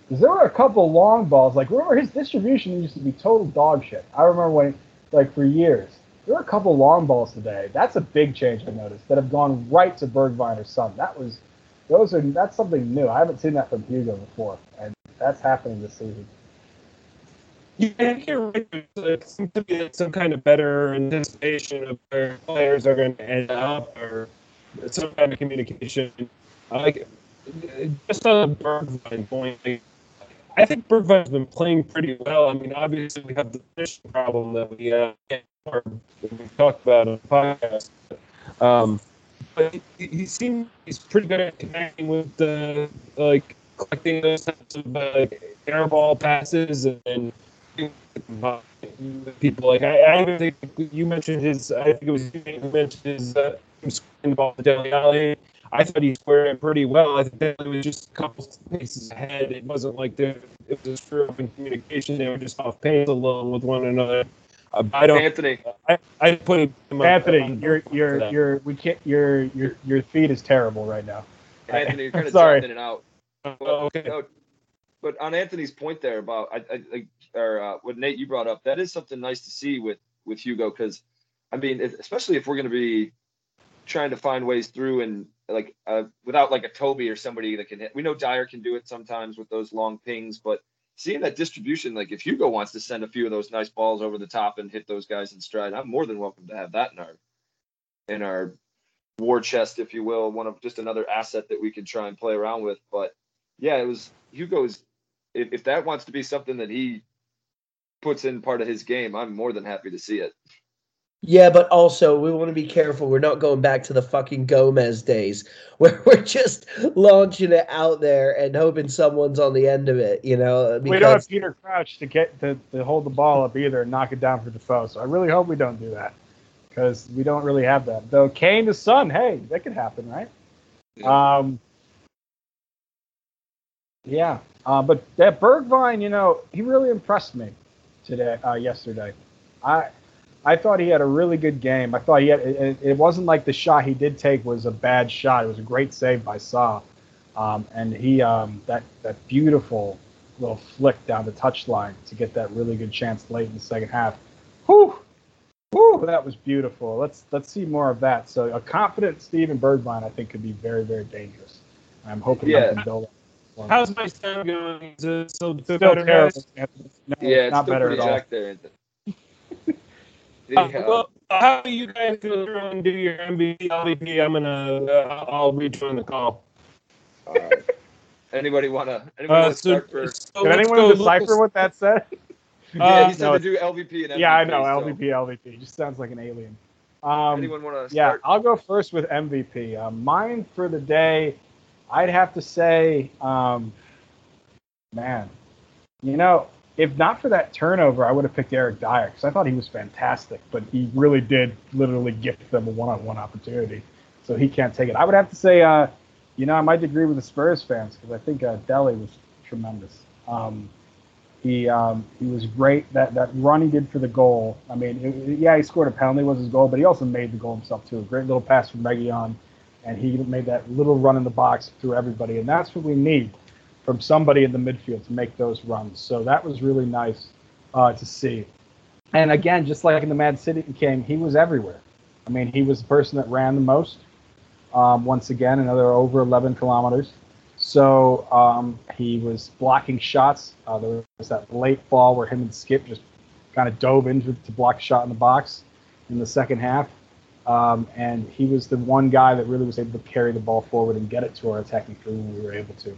Because there were a couple long balls. Like remember his distribution used to be total dog shit. I remember when, like for years, there were a couple long balls today. That's a big change I noticed that have gone right to Bergwijn or Son. That was, those are that's something new. I haven't seen that from Hugo before, and that's happening this season. Yeah, you're right. It seems to be some kind of better anticipation of where players are going to end up, or some kind of communication. Like just on the Bergwijn point, like, I think Bergwijn's been playing pretty well. I mean, obviously we have the finishing problem that we uh, we talked about on the podcast. Um, but he, he seems he's pretty good at connecting with the like collecting those types of uh, air ball passes and people like I, I even think you mentioned his. I think it was you mentioned his uh, ball to. I thought he squared it pretty well. I think that it was just a couple paces ahead. It wasn't like there it was a screw up in communication. They were just off pace alone with one another. Uh, I don't. Anthony. I, I put him on- Anthony, on- your your that. your we can't your your your feed is terrible right now. Anthony, you're [LAUGHS] kind of Sorry. dropping in and out. Oh, okay. No, but on Anthony's point there about I, I, I or uh, what Nate you brought up, that is something nice to see with with Hugo because, I mean, if, especially if we're going to be trying to find ways through and like uh, without like a Toby or somebody that can hit. We know Dier can do it sometimes with those long pings, but seeing that distribution, like if Hugo wants to send a few of those nice balls over the top and hit those guys in stride, I'm more than welcome to have that in our in our war chest, if you will, one of just another asset that we can try and play around with. But yeah, it was Hugo's. If, if that wants to be something that he puts in part of his game, I'm more than happy to see it. Yeah, but also we want to be careful. We're not going back to the fucking Gomes days [LAUGHS] where we're just launching it out there and hoping someone's on the end of it. You know, we don't have Peter Crouch to get to, to hold the ball up either and knock it down for Defoe. So I really hope we don't do that because we don't really have that. Though Kane to Son, hey, that could happen, right? Um, yeah, uh, but that Bergwijn, you know, he really impressed me today, uh, yesterday. I I thought he had a really good game. I thought he had. It, it wasn't like the shot he did take was a bad shot. It was a great save by Sa, um, and he um, that that beautiful little flick down the touchline to get that really good chance late in the second half. Whew, whew, that was beautiful. Let's let's see more of that. So a confident Steven Bergwijn, I think, could be very very dangerous. I'm hoping Yeah. I can build. on How's my sound going? Is it still, Still better, terrible. No, yeah, it's it's not still better at all. there. Anthony. Uh, uh, well, how do you guys go through and do your MVP, LVP? I'm gonna, uh, I'll rejoin the call. all right. Anybody wanna? Anybody Uh, wanna so, start for? so Did let's anyone go, decipher Lucas. what that [LAUGHS] said? yeah, Uh, he said no, to do LVP and MVP. yeah, I know so LVP, LVP. Just sounds like an alien. Um, Anyone want to yeah, start? I'll go first with MVP. Uh, mine for the day, I'd have to say, um, man, you know, if not for that turnover, I would have picked Eric Dier because I thought he was fantastic, but he really did literally gift them a one-on-one opportunity, so he can't take it. I would have to say, uh, you know, I might agree with the Spurs fans because I think uh, Dele was tremendous. Um, he um, he was great. That that run he did for the goal. I mean, it, yeah, he scored a penalty was his goal, but he also made the goal himself too. A great little pass from Reguilón, and he made that little run in the box through everybody, and that's what we need from somebody in the midfield to make those runs. So that was really nice uh, to see. And again, just like in the Mad City game, he was everywhere. I mean, he was the person that ran the most. Um, once again, another over 11 kilometers. So um, he was blocking shots. Uh, there was that late ball where him and Skipp just kind of dove into to block a shot in the box in the second half. Um, and he was the one guy that really was able to carry the ball forward and get it to our attacking three when we were able to.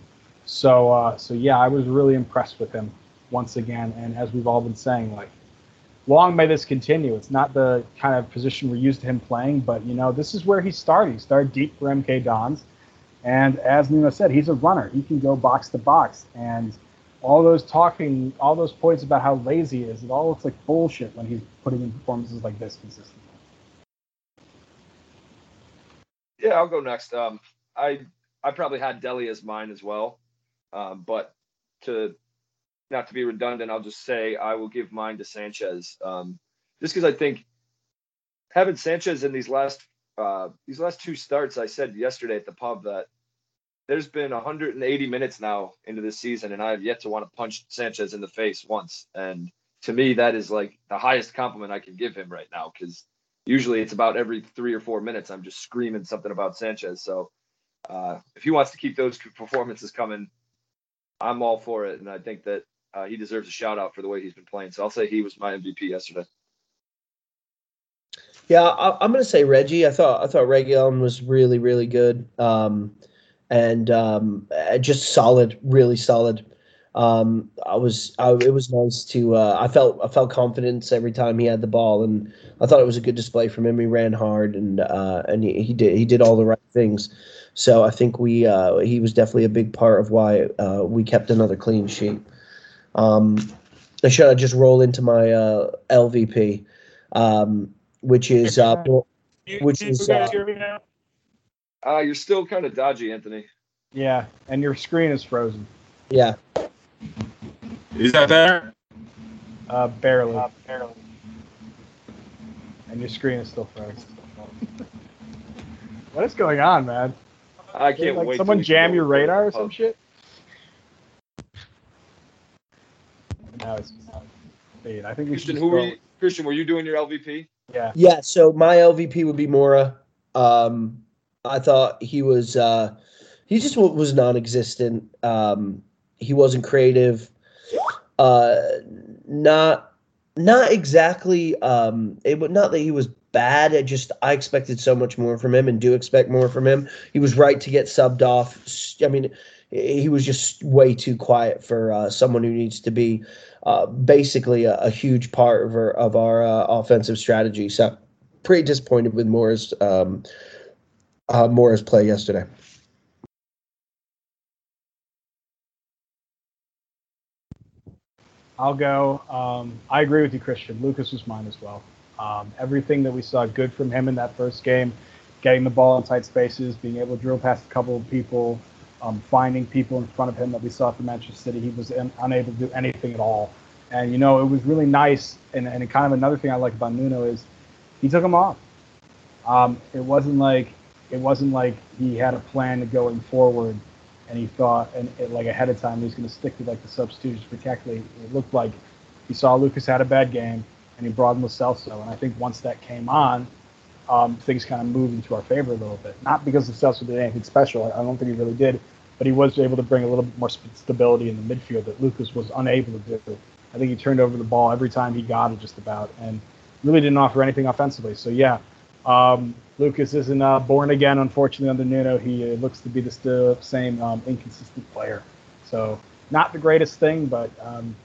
So, uh, so yeah, I was really impressed with him once again. And as we've all been saying, like, long may this continue. It's not the kind of position we're used to him playing, but you know, this is where he started. He started deep for MK Dons, and as Nuno said, he's a runner. He can go box to box, and all those talking, all those points about how lazy he is, it all looks like bullshit when he's putting in performances like this consistently. Yeah, I'll go next. Um, I I probably had Dele as mine as well, um, but to not to be redundant, I'll just say I will give mine to Sanchez. Um, just because I think having Sanchez in these last uh, these last two starts, I said yesterday at the pub that there's been 180 minutes now into this season, and I have yet to want to punch Sanchez in the face once. And to me, that is like the highest compliment I can give him right now because usually it's about every three or four minutes I'm just screaming something about Sanchez. So uh, if he wants to keep those performances coming, I'm all for it, and I think that uh, he deserves a shout out for the way he's been playing. So I'll say he was my MVP yesterday. Yeah, I, I'm going to say Reggie. I thought I thought Reguilón was really really good, um, and um, uh, just solid, really solid. Um, I was I, it was nice to uh, I felt I felt confidence every time he had the ball, and I thought it was a good display from him. He ran hard and uh, and he, he did he did all the right things. So I think we uh, he was definitely a big part of why uh, we kept another clean sheet. Um, I should I just roll into my uh, LVP, um, which is uh, which is uh, Uh, you're still kind of dodgy, Anthony. Yeah, and your screen is frozen. yeah. Is that better? Uh, barely. barely. And your screen is still frozen. [LAUGHS] what is going on, man? I can't like wait. someone jam your radar or some shit? No, it's just fade. I think we should Christian, just who were you? Christian, were you doing your LVP? Yeah. Yeah, so my LVP would be Moura. Um, I thought he was uh, he just was non-existent. Um, he wasn't creative. Uh, not not exactly. Um, it would not that he was bad. I just I expected so much more from him, and do expect more from him. He was right to get subbed off. I mean, he was just way too quiet for uh, someone who needs to be uh, basically a, a huge part of our of our uh, offensive strategy. So pretty disappointed with Moura's um, uh, play yesterday. I'll go. Um, I agree with you, Christian. Lucas was mine as well. Um, everything that we saw good from him in that first game, getting the ball in tight spaces, being able to drill past a couple of people, um, finding people in front of him that we saw from Manchester City, he was un- unable to do anything at all. And you know, it was really nice. And, and kind of another thing I like about Nuno is he took him off. Um, it wasn't like it wasn't like he had a plan going forward and he thought, and it, like ahead of time, he was going to stick to like the substitutions protectively. It looked like he saw Lucas had a bad game, and he brought in Lo Celso. And I think once that came on, um, things kind of moved into our favor a little bit. Not because Lo Celso did anything special. I don't think he really did, but he was able to bring a little bit more stability in the midfield that Lucas was unable to do. I think he turned over the ball every time he got it, just about, and really didn't offer anything offensively. So yeah, um, Lucas isn't uh, born again, unfortunately, under Nuno. He uh, looks to be the still same um, inconsistent player. So, not the greatest thing, but um,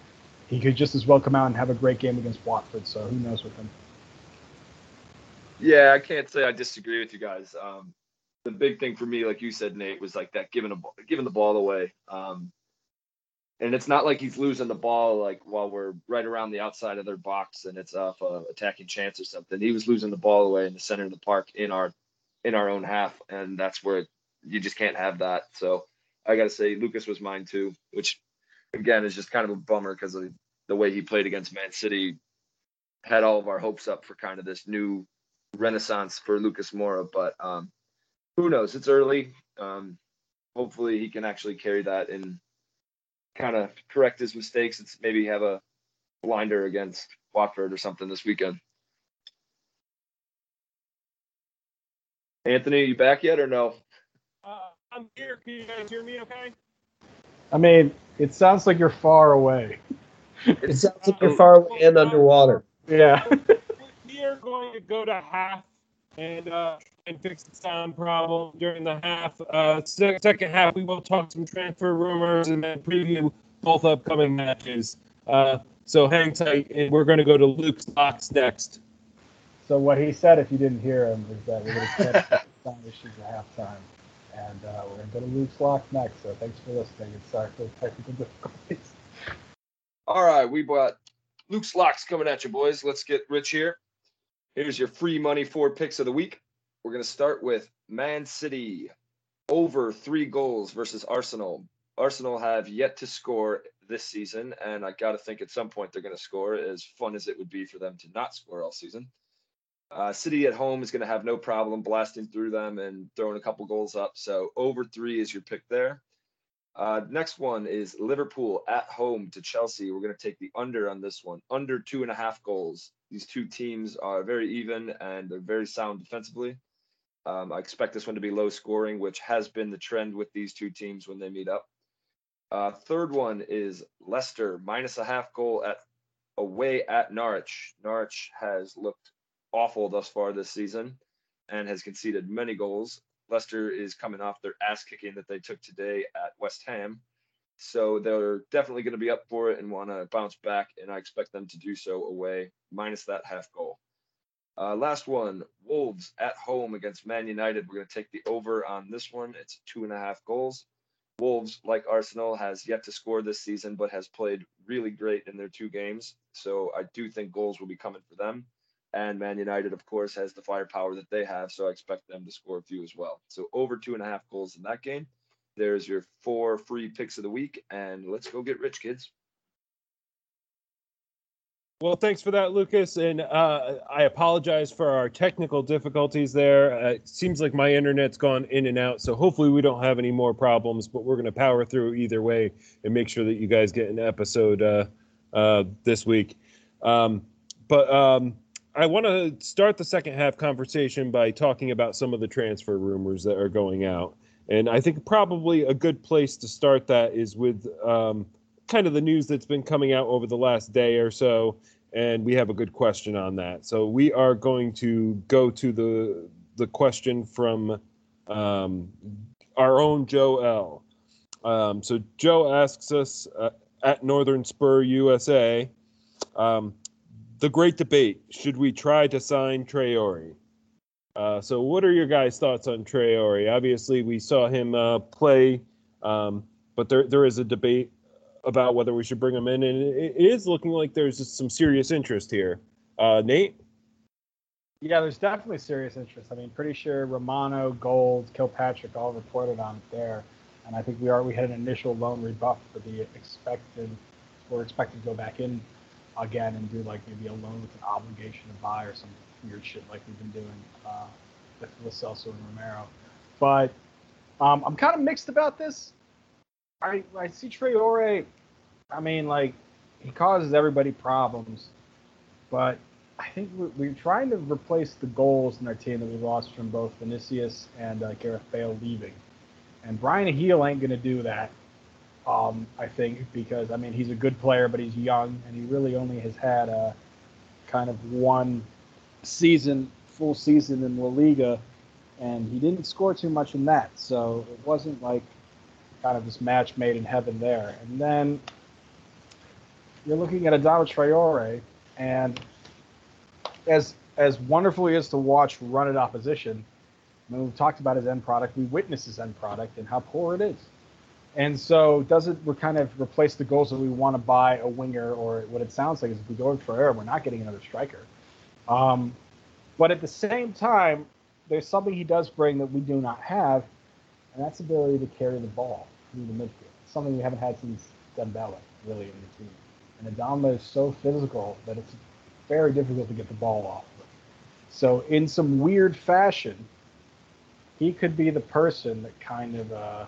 he could just as well come out and have a great game against Watford. So, who knows with him? Yeah, I can't say I disagree with you guys. Um, the big thing for me, like you said, Nate, was like that giving a giving the ball away. Um, and it's not like he's losing the ball like while we're right around the outside of their box and it's off a attacking chance or something. He was losing the ball away in the center of the park in our in our own half, and that's where you just can't have that. So I got to say, Lucas was mine too, which again is just kind of a bummer because the way he played against Man City. Had all of our hopes up for kind of this new renaissance for Lucas Moura, but um, who knows? It's early. Um, hopefully, he can actually carry that and kind of correct his mistakes and maybe have a blinder against Watford or something this weekend. Anthony, you back yet or no? Uh, I'm here. Can you guys hear me okay? I mean, it sounds like you're far away. [LAUGHS] It sounds like you're far away and underwater. Yeah. [LAUGHS] we are going to go to half and uh, and fix the sound problem during the half. Uh, second half, we will talk some transfer rumors and then preview both upcoming matches. Uh, so hang tight, and we're going to go to Luke's box next. so, what he said, if you didn't hear him, is that we're going to fix the sound issues at halftime. And uh, we're going to go to Luke's Lock next. So, thanks for listening. It's sorry for the technical difficulties. All right, we brought Luke's locks coming at you, boys. Let's get rich here. Here's your free money four picks of the week. We're going to start with Man City over three goals versus Arsenal. Arsenal have yet to score this season, and I got to think at some point they're going to score, as fun as it would be for them to not score all season. Uh, City at home is going to have no problem blasting through them and throwing a couple goals up. So over three is your pick there. Uh, next one is Liverpool at home to Chelsea. We're going to take the under on this one, under two and a half goals. These two teams are very even and they're very sound defensively. Um, I expect this one to be low scoring, which has been the trend with these two teams when they meet up. Uh, third one is Leicester minus a half goal at away at Norwich. Norwich has looked awful thus far this season and has conceded many goals. Leicester is coming off their ass kicking that they took today at West Ham. So they're definitely going to be up for it and want to bounce back, and I expect them to do so away, minus that half goal. Uh, last one, Wolves at home against Man United. We're going to take the over on this one. It's two and a half goals. Wolves, like Arsenal, has yet to score this season, but has played really great in their two games. So I do think goals will be coming for them. And Man United, of course, has the firepower that they have. So I expect them to score a few as well. So over two and a half goals in that game. There's your four free picks of the week. And let's go get rich, kids. Well, thanks for that, Lucas. And uh, I apologize for our technical difficulties there. Uh, it seems like my internet's gone in and out, so hopefully we don't have any more problems. But we're going to power through either way and make sure that you guys get an episode uh, uh this week. Um, but um, I want to start the second half conversation by talking about some of the transfer rumors that are going out. And I think probably a good place to start that is with um, kind of the news that's been coming out over the last day or so, and we have a good question on that. So we are going to go to the the question from um, our own Joe L. Um, so Joe asks us uh, at Northern Spur USA, um, the great debate: Should we try to sign Traore? Uh, so, what are your guys' thoughts on Traore? Obviously, we saw him uh, play, um, but there there is a debate about whether we should bring him in, and it is looking like there's some serious interest here. Uh, Nate. Yeah, there's definitely serious interest. I mean, pretty sure Romano, Gold, Kilpatrick all reported on it there, and I think we are we had an initial loan rebuff for the expected. We're expected to go back in again and do like maybe a loan with an obligation to buy or some weird shit like we've been doing uh, with Lo Celso and Romero. But um, I'm kind of mixed about this. I I see Traore. I mean, like he causes everybody problems, but I think we're, we're, trying to replace the goals in our team that we lost from both Vinicius and uh, Gareth Bale leaving, and Bryan Gil ain't gonna do that. Um, I think because I mean he's a good player, but he's young, and he really only has had a kind of one season, full season in La Liga, and he didn't score too much in that. So it wasn't like kind of this match made in heaven there. And then you're looking at Adama Traore, and as as wonderful he is to watch run at opposition, when we've talked about his end product, we witness his end product and how poor it is. And so, does it we kind of replace the goals that we want to buy a winger, or what it sounds like is if we go for Traore, we're not getting another striker. Um, but at the same time, there's something he does bring that we do not have, and that's ability to carry the ball through the midfield. Something we haven't had since Dembele, really, in the team. And Adama is so physical that it's very difficult to get the ball off of. So, in some weird fashion, he could be the person that kind of, uh,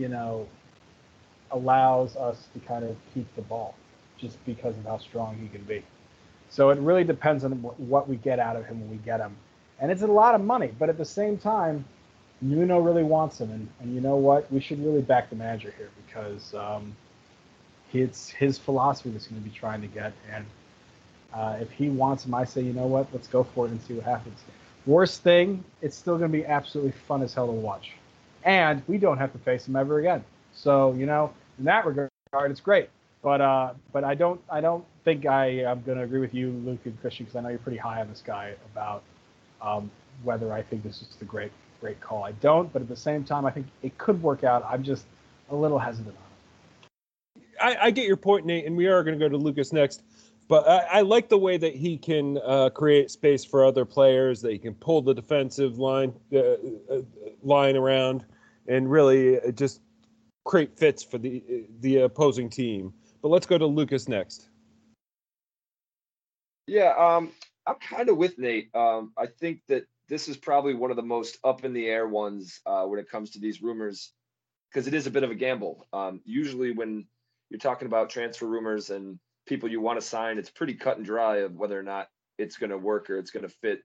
you know, allows us to kind of keep the ball just because of how strong he can be. So it really depends on what we get out of him when we get him. And it's a lot of money, but at the same time, Nuno really wants him, and, and you know what? We should really back the manager here because um, it's his philosophy that's going to be trying to get. And uh, if he wants him, I say, you know what? Let's go for it and see what happens. Worst thing, it's still going to be absolutely fun as hell to watch, and we don't have to face him ever again. So you know, in that regard, it's great. But uh, but I don't I don't think I am going to agree with you, Luke and Christian, because I know you're pretty high on this guy about um, whether I think this is the great great call. I don't, but at the same time, I think it could work out. I'm just a little hesitant on it. I, I get your point, Nate, and we are going to go to Lucas next. But I, I like the way that he can uh, create space for other players. That he can pull the defensive line uh, uh, line around, and really uh, just create fits for the the opposing team. But let's go to Lucas next. Yeah, um, I'm kind of with Nate. Um, I think that this is probably one of the most up in the air ones uh, when it comes to these rumors because it is a bit of a gamble. Um, usually, when you're talking about transfer rumors and people you want to sign, it's pretty cut and dry of whether or not it's going to work or it's going to fit.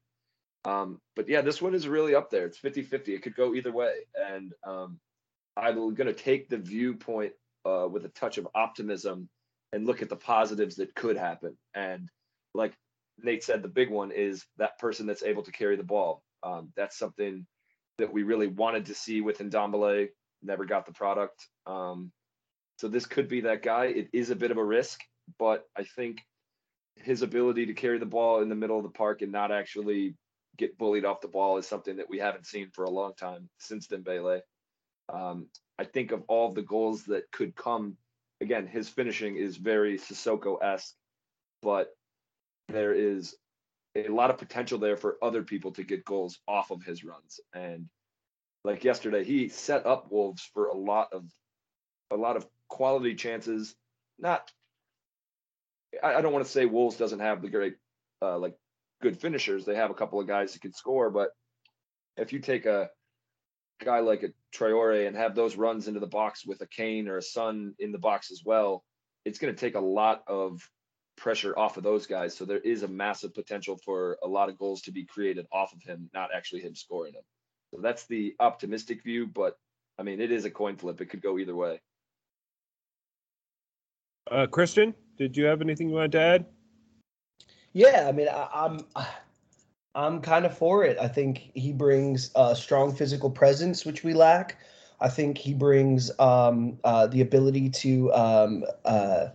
Um, but yeah, this one is really up there. It's 50 50. It could go either way. And um, I'm going to take the viewpoint uh, with a touch of optimism and look at the positives that could happen. And like Nate said the big one is that person that's able to carry the ball. Um, that's something that we really wanted to see with Ndombele. Never got the product. Um, so this could be that guy. It is a bit of a risk, but I think his ability to carry the ball in the middle of the park and not actually get bullied off the ball is something that we haven't seen for a long time since Dembele. Um, I think of all the goals that could come. Again, his finishing is very Sissoko esque, but there is a lot of potential there for other people to get goals off of his runs. And like yesterday, he set up Wolves for a lot of a lot of quality chances. Not, I, I don't want to say Wolves doesn't have the great uh, like good finishers. They have a couple of guys who can score, but if you take a guy like a Traore and have those runs into the box with a Kane or a Son in the box as well, it's going to take a lot of pressure off of those guys. So there is a massive potential for a lot of goals to be created off of him, not actually him scoring them. So that's the optimistic view, but I mean, it is a coin flip. It could go either way. Uh, Christian, did you have anything you wanted to add? Yeah, I mean, I, I'm I'm kind of for it. I think he brings a strong physical presence, which we lack. I think he brings um, uh, the ability to, um, uh,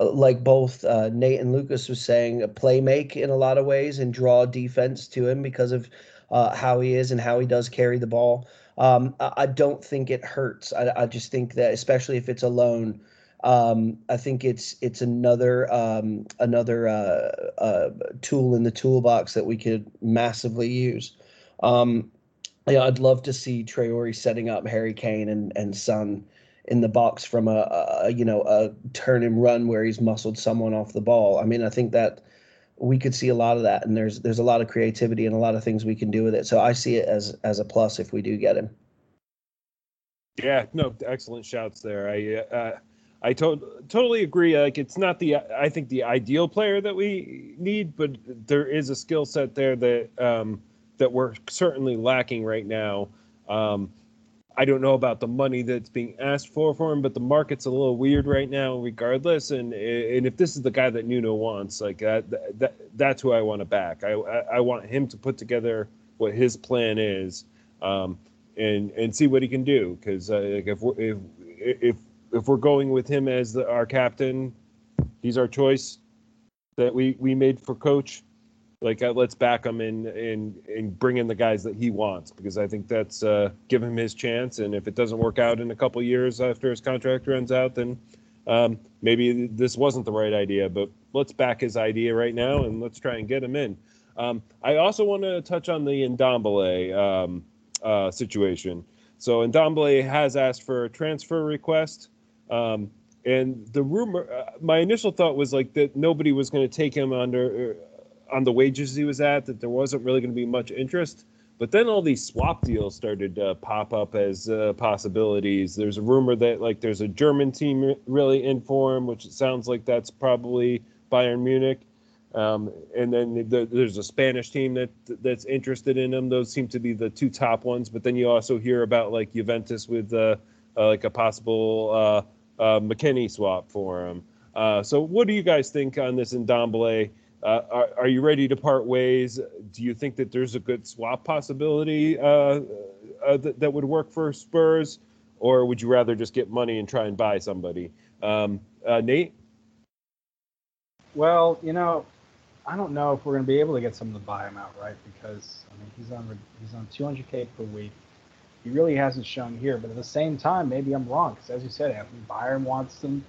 like both uh, Nate and Lucas was saying, play make in a lot of ways and draw defense to him because of uh, how he is and how he does carry the ball. Um, I don't think it hurts. I, I, just think that, especially if it's alone, um, I think it's it's another um, another uh, uh, tool in the toolbox that we could massively use. Um, yeah, I'd love to see Traore setting up Harry Kane and and Son in the box from a, a, you know a turn and run where he's muscled someone off the ball. I mean, I think that we could see a lot of that, and there's there's a lot of creativity and a lot of things we can do with it. So I see it as as a plus if we do get him. Yeah, no, excellent shouts there. I uh, I to- totally agree. Like it's not the I think the ideal player that we need, but there is a skill set there that um, that we're certainly lacking right now. Um, I don't know about the money that's being asked for for him, but the market's a little weird right now, regardless. And and if this is the guy that Nuno wants, like that, that that's who I want to back. I I want him to put together what his plan is, um, and and see what he can do. Because uh, like if if if if we're going with him as the, our captain, he's our choice that we we made for coach. Like uh, let's back him and and bring in the guys that he wants because I think that's uh, give him his chance. And if it doesn't work out in a couple years after his contract runs out, then um, maybe this wasn't the right idea. But let's back his idea right now and let's try and get him in. Um, I also want to touch on the Ndombele um, uh, situation. So Ndombele has asked for a transfer request. Um, and the rumor, uh, my initial thought was like that nobody was going to take him under uh, on the wages he was at, that there wasn't really going to be much interest. But then all these swap deals started to pop up as uh, possibilities. There's a rumor that like there's a German team really in for him, which it sounds like that's probably Bayern Munich. Um, and then the, there's a Spanish team that that's interested in him. Those seem to be the two top ones. But then you also hear about like Juventus with uh, uh, like a possible uh, uh, McKennie swap for him. Uh, so, what do you guys think on this Ndombele? Uh, are, are you ready to part ways? Do you think that there's a good swap possibility uh, uh, that, that would work for Spurs, or would you rather just get money and try and buy somebody? Um, Nate. Well, you know, I don't know if we're going to be able to get someone to buy him outright because I mean he's on he's on 200k per week he really hasn't shown here. But at the same time, maybe I'm wrong because, as you said, Anthony Bayern wants him.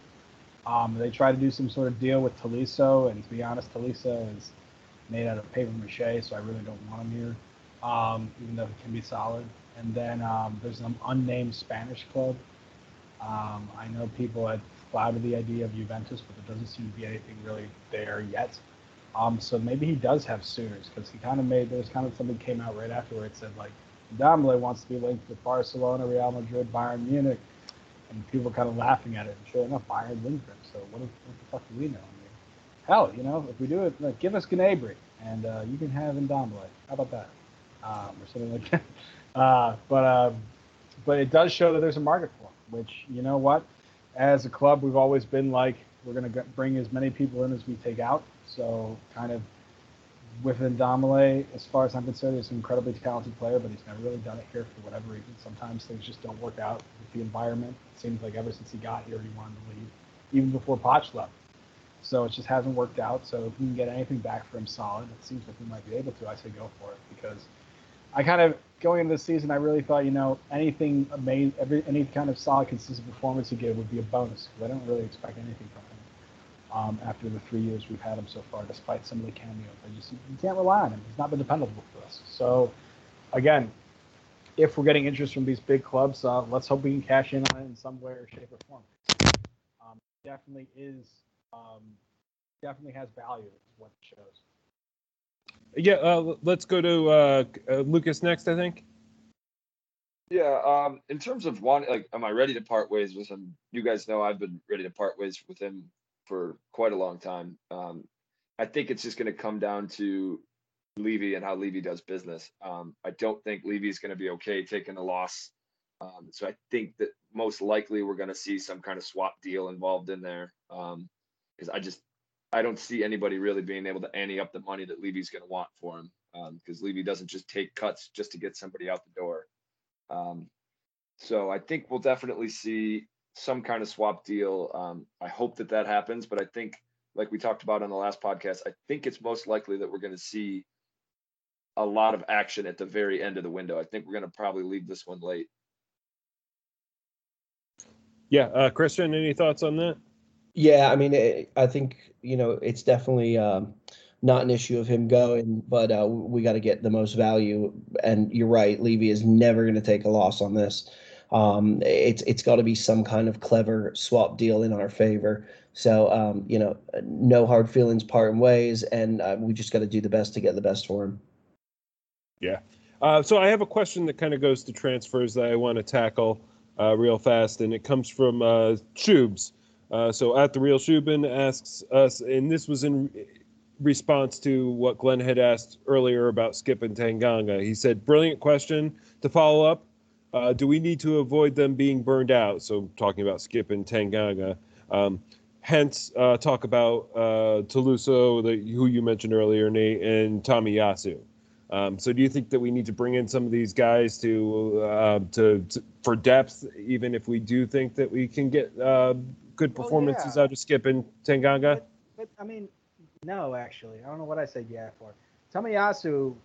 Um, they try to do some sort of deal with Tolisso, and to be honest, Tolisso is made out of paper mache, so I really don't want him here, um, even though he can be solid. And then um, there's an unnamed Spanish club. Um, I know people had flouted the idea of Juventus, but there doesn't seem to be anything really there yet. Um, so maybe he does have suitors because he kind of made there's kind of something came out right after where it said like Ndombele wants to be linked with Barcelona, Real Madrid, Bayern Munich, and people kind of laughing at it. And sure enough, Bayern linked them. So what, if, what the fuck do we know? I mean, hell, you know, if we do it, like, give us Gnabry, and uh, you can have Ndombele. How about that? Um, or something like [LAUGHS] that. Uh, but um, but it does show that there's a market for him. Which you know what, as a club, we've always been like we're going to bring as many people in as we take out. So kind of with Ndombele, as far as I'm concerned, he's an incredibly talented player, but he's never really done it here for whatever reason. Sometimes things just don't work out with the environment. It seems like ever since he got here, he wanted to leave, even before Poch left. So it just hasn't worked out. So if we can get anything back for him solid, it seems like we might be able to. I say go for it because I kind of going into the season, I really thought you know anything amazing, every any kind of solid, consistent performance he gave would be a bonus. Because I don't really expect anything from him um, after the three years we've had him so far, despite some of the cameos. I just you can't rely on him. He's not been dependable for us. So again, if we're getting interest from these big clubs, uh, let's hope we can cash in on it in some way or shape or form. Um, definitely is, um, definitely has value. Is what it shows. Yeah, uh, let's go to uh, uh, Lucas next. I think. Yeah, um, in terms of one, like, am I ready to part ways with him? You guys know I've been ready to part ways with him for quite a long time. Um, I think it's just going to come down to Levy and how Levy does business. Um, I don't think Levy's going to be okay taking a loss. Um, so I think that most likely we're going to see some kind of swap deal involved in there. Because um, I just I don't see anybody really being able to ante up the money that Levy's going to want for him. Because um, Levy doesn't just take cuts just to get somebody out the door. Um, so I think we'll definitely see some kind of swap deal. Um, I hope that that happens, but I think, like we talked about on the last podcast, I think it's most likely that we're going to see a lot of action at the very end of the window. I think we're going to probably leave this one late. Yeah, uh, Christian, any thoughts on that? Yeah, I mean, it, I think you know it's definitely um, not an issue of him going, but uh, we got to get the most value. And you're right, Levy is never going to take a loss on this. Um, it's it's got to be some kind of clever swap deal in our favor. So um, you know, no hard feelings, parting ways, and uh, we just got to do the best to get the best for him. Yeah. Uh, so I have a question that kind of goes to transfers that I want to tackle uh, real fast, and it comes from uh, Shubes. Uh, so at the real Shubin asks us, and this was in response to what Glenn had asked earlier about Skipp and Tanganga. He said, "Brilliant question to follow up. Uh, do we need to avoid them being burned out?" So talking about Skipp and Tanganga. Um, hence, uh, talk about uh, Tolisso, the, who you mentioned earlier, Nate, and Tomiyasu. Um, so do you think that we need to bring in some of these guys to, uh, to, to for depth, even if we do think that we can get uh, good performances yeah. out of Skipp and Tanganga? But, but I mean, no, actually, I don't know what I said yeah for. Tomiyasu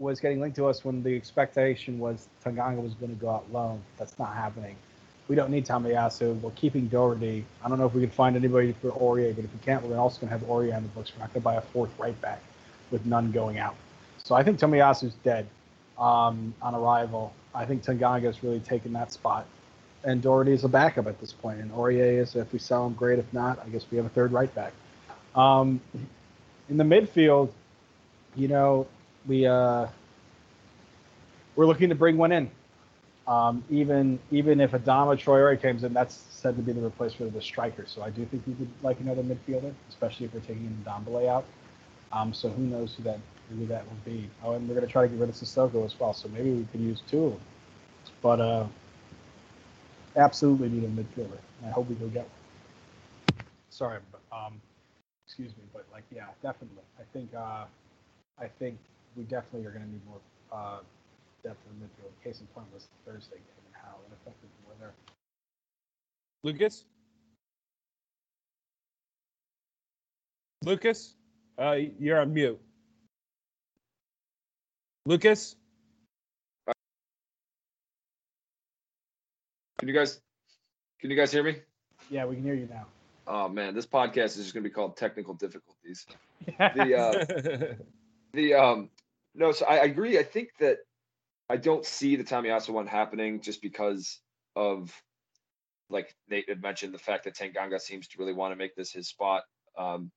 was getting linked to us when the expectation was Tanganga was going to go out loan. That's not happening. We don't need Tomiyasu. We're keeping Doherty. I don't know if we can find anybody for Aurier, but if we can't, we're also going to have Aurier on the books. We're not going to buy a fourth right back with none going out. So I think Tomiyasu's dead um, on arrival. I think Tanganga's really taken that spot. And Doherty is a backup at this point. And Aurier is, if we sell him, great. If not, I guess we have a third right back. Um, in the midfield, you know, we uh, we're looking to bring one in. Um, even even if Adama Traore comes in, that's said to be the replacement of the striker. So I do think we would like another midfielder, especially if we're taking Ndombele out. Um, so who knows who that who that would be? Oh, and we're going to try to get rid of Sissoko as well. So maybe we could use two of them. But uh, absolutely need a midfielder. I hope we go get one. Sorry, but um, excuse me, but like yeah, definitely. I think uh, I think we definitely are going to need more uh, depth in the midfield. Case in point was Thursday game and how ineffective we were there. Lucas? Lucas? Uh, you're on mute. Lucas? Can you guys can you guys hear me? Yeah, we can hear you now. Oh man, this podcast is just gonna be called technical difficulties. [LAUGHS] The uh, [LAUGHS] the um no, so I, I agree. I think that I don't see the Tomiyasu one happening just because of like Nate had mentioned the fact that Tanganga seems to really want to make this his spot. Um,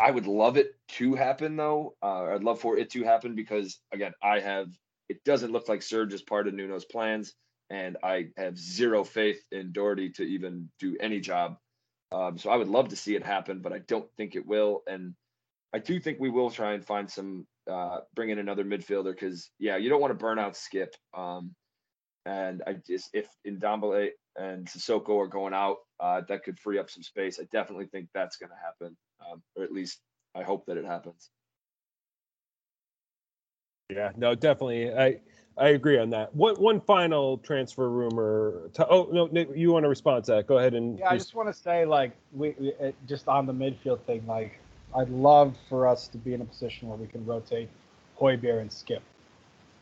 I would love it to happen though. Uh, I'd love for it to happen because again, I have it doesn't look like Serge is part of Nuno's plans, and I have zero faith in Doherty to even do any job. Um, so I would love to see it happen, but I don't think it will. And I do think we will try and find some uh, bring in another midfielder because yeah, you don't want to burn out Skipp. Um, and I just if Ndombele and Sissoko are going out, uh, that could free up some space. I definitely think that's going to happen, um, or at least I hope that it happens. Yeah, no, definitely. I I agree on that. One one final transfer rumor. To, oh no, Nick, you want to respond to that? Go ahead and. Yeah, I just want to say like we, we just on the midfield thing. Like I'd love for us to be in a position where we can rotate Højbjerg and Skipp.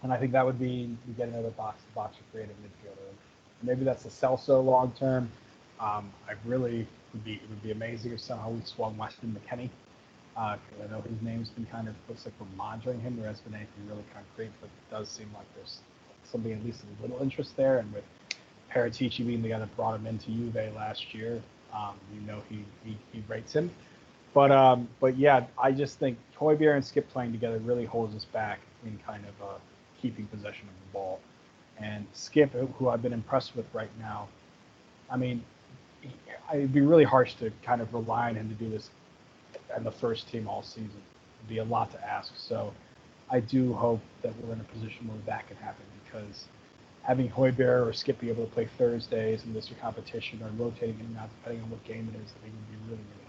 and I think that would be you get another box to box creative midfielder. Maybe that's a Celso long term. Um, I really would be it would be amazing if somehow we swung Weston McKennie. Uh, I know his name's been kind of looks like we're monitoring him. There hasn't been anything really concrete, but it does seem like there's something at least a little interest there. And with Paratici being the guy that brought him into Juve last year, um, you know he, he he rates him. But um, but yeah, I just think Højbjerg and Skipp playing together really holds us back in kind of uh, keeping possession of the ball. And Skipp, who I've been impressed with right now, I mean, it'd be really harsh to kind of rely on him to do this and the first team all season. It'd be a lot to ask. So I do hope that we're in a position where that can happen because having Højbjerg or Skipp be able to play Thursdays in this competition or rotating in and out depending on what game it is, I think would be really, really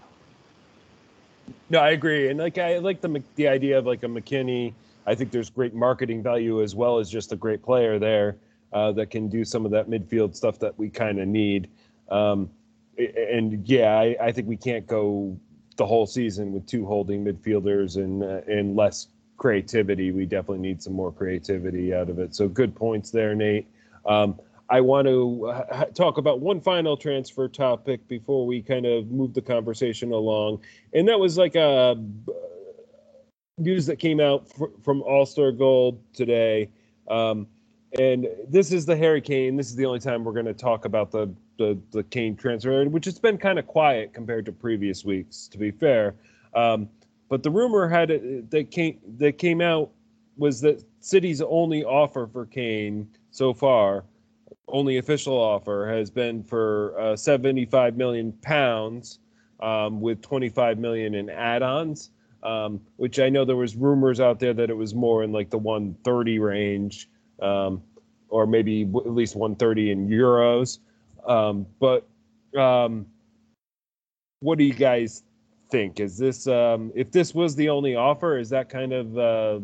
no, I agree, and like I like the the idea of like a McKennie. I think there's great marketing value as well as just a great player there uh, that can do some of that midfield stuff that we kind of need. Um, and yeah, I, I, think we can't go the whole season with two holding midfielders and uh, and less creativity. We definitely need some more creativity out of it. So good points there, Nate. Um, I want to uh, talk about one final transfer topic before we kind of move the conversation along, and that was like a uh, news that came out fr- from Alasdair Gold today. Um, and this is the Harry Kane. This is the only time we're going to talk about the, the the Kane transfer, which has been kind of quiet compared to previous weeks, to be fair. Um, but the rumor had it, that came that came out was that City's only offer for Kane so far only official offer has been for uh, 75 million pounds um, with 25 million in add-ons um, which i know there was rumors out there that it was more in like the 130 range um, or maybe w- at least 130 in euros. Um, but um, what do you guys think? Is this um, if this was the only offer is that kind of uh,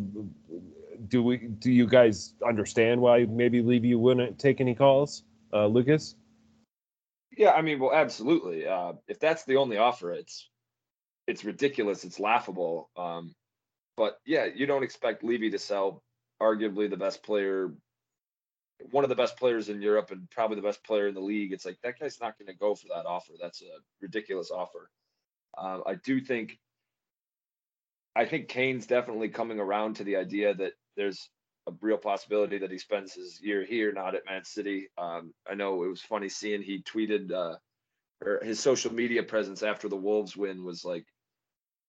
do we do you guys understand why maybe Levy wouldn't take any calls, uh, Lucas? Yeah, I mean, well, absolutely. Uh, if that's the only offer, it's it's ridiculous. It's laughable. Um, but yeah, you don't expect Levy to sell arguably the best player, one of the best players in Europe, and probably the best player in the league. It's like that guy's not going to go for that offer. That's a ridiculous offer. Uh, I do think I think Kane's definitely coming around to the idea that there's a real possibility that he spends his year here, not at Man City. Um, I know it was funny seeing he tweeted uh, or his social media presence after the Wolves win was like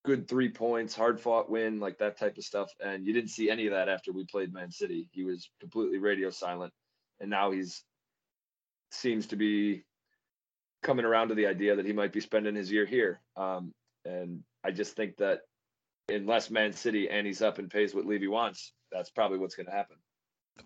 good three points, hard fought win, like that type of stuff. And you didn't see any of that after we played Man City. He was completely radio silent, and now he's seems to be coming around to the idea that he might be spending his year here. Um, and I just think that unless Man City and he's up and pays what Levy wants, that's probably what's going to happen.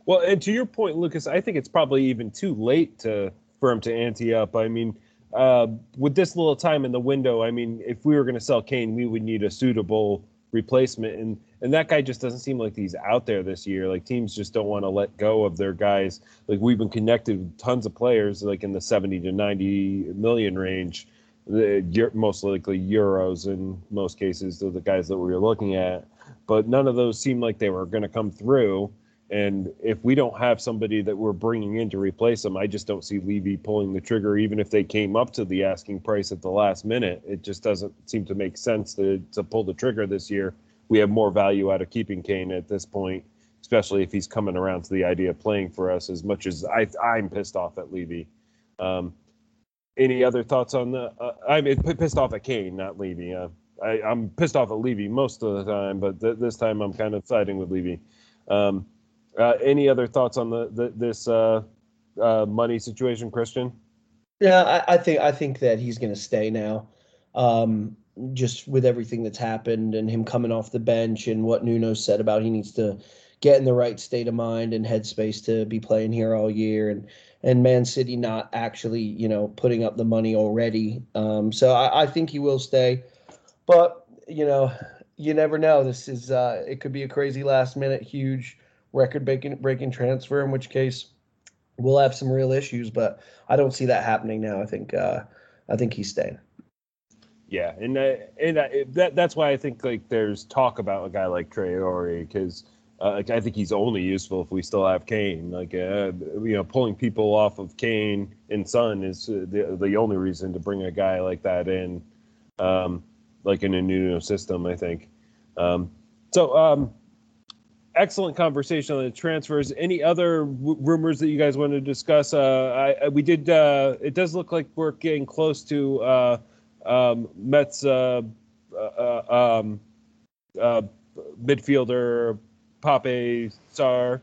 Well, and to your point, Lucas, I think it's probably even too late to for him to ante up. I mean, uh, with this little time in the window, I mean, if we were going to sell Kane, we would need a suitable replacement, and and that guy just doesn't seem like he's out there this year. Like teams just don't want to let go of their guys. Like we've been connected with tons of players, like in the seventy to ninety million range the most likely euros in most cases are the guys that we were looking at but none of those seemed like they were going to come through and if we don't have somebody that we're bringing in to replace them i just don't see levy pulling the trigger even if they came up to the asking price at the last minute it just doesn't seem to make sense to, to pull the trigger this year we have more value out of keeping kane at this point especially if he's coming around to the idea of playing for us as much as I, i'm pissed off at levy um, any other thoughts on the? Uh, I'm pissed off at Kane, not Levy. Uh, I, am pissed off at Levy most of the time, but th- this time I'm kind of siding with Levy. Um, uh, any other thoughts on the, the this uh, uh, money situation, Christian? Yeah, I, I think I think that he's going to stay now. Um, just with everything that's happened and him coming off the bench and what Nuno said about he needs to get in the right state of mind and headspace to be playing here all year and and Man City not actually, you know, putting up the money already. Um, so I, I, think he will stay, but you know, you never know. This is uh, it could be a crazy last minute, huge record breaking breaking transfer. In which case, we'll have some real issues. But I don't see that happening now. I think uh, I think he's staying. Yeah, and uh, and uh, that that's why I think like there's talk about a guy like Traore because uh, like I think he's only useful if we still have Kane. Like uh, you know, pulling people off of Kane and Son is uh, the the only reason to bring a guy like that in, um, like in a new system. I think. Um, so um, excellent conversation on the transfers. Any other w- rumors that you guys want to discuss? Uh, I, I, we did. Uh, it does look like we're getting close to uh, um, Metz uh, uh, um, uh, midfielder Pape Sarr.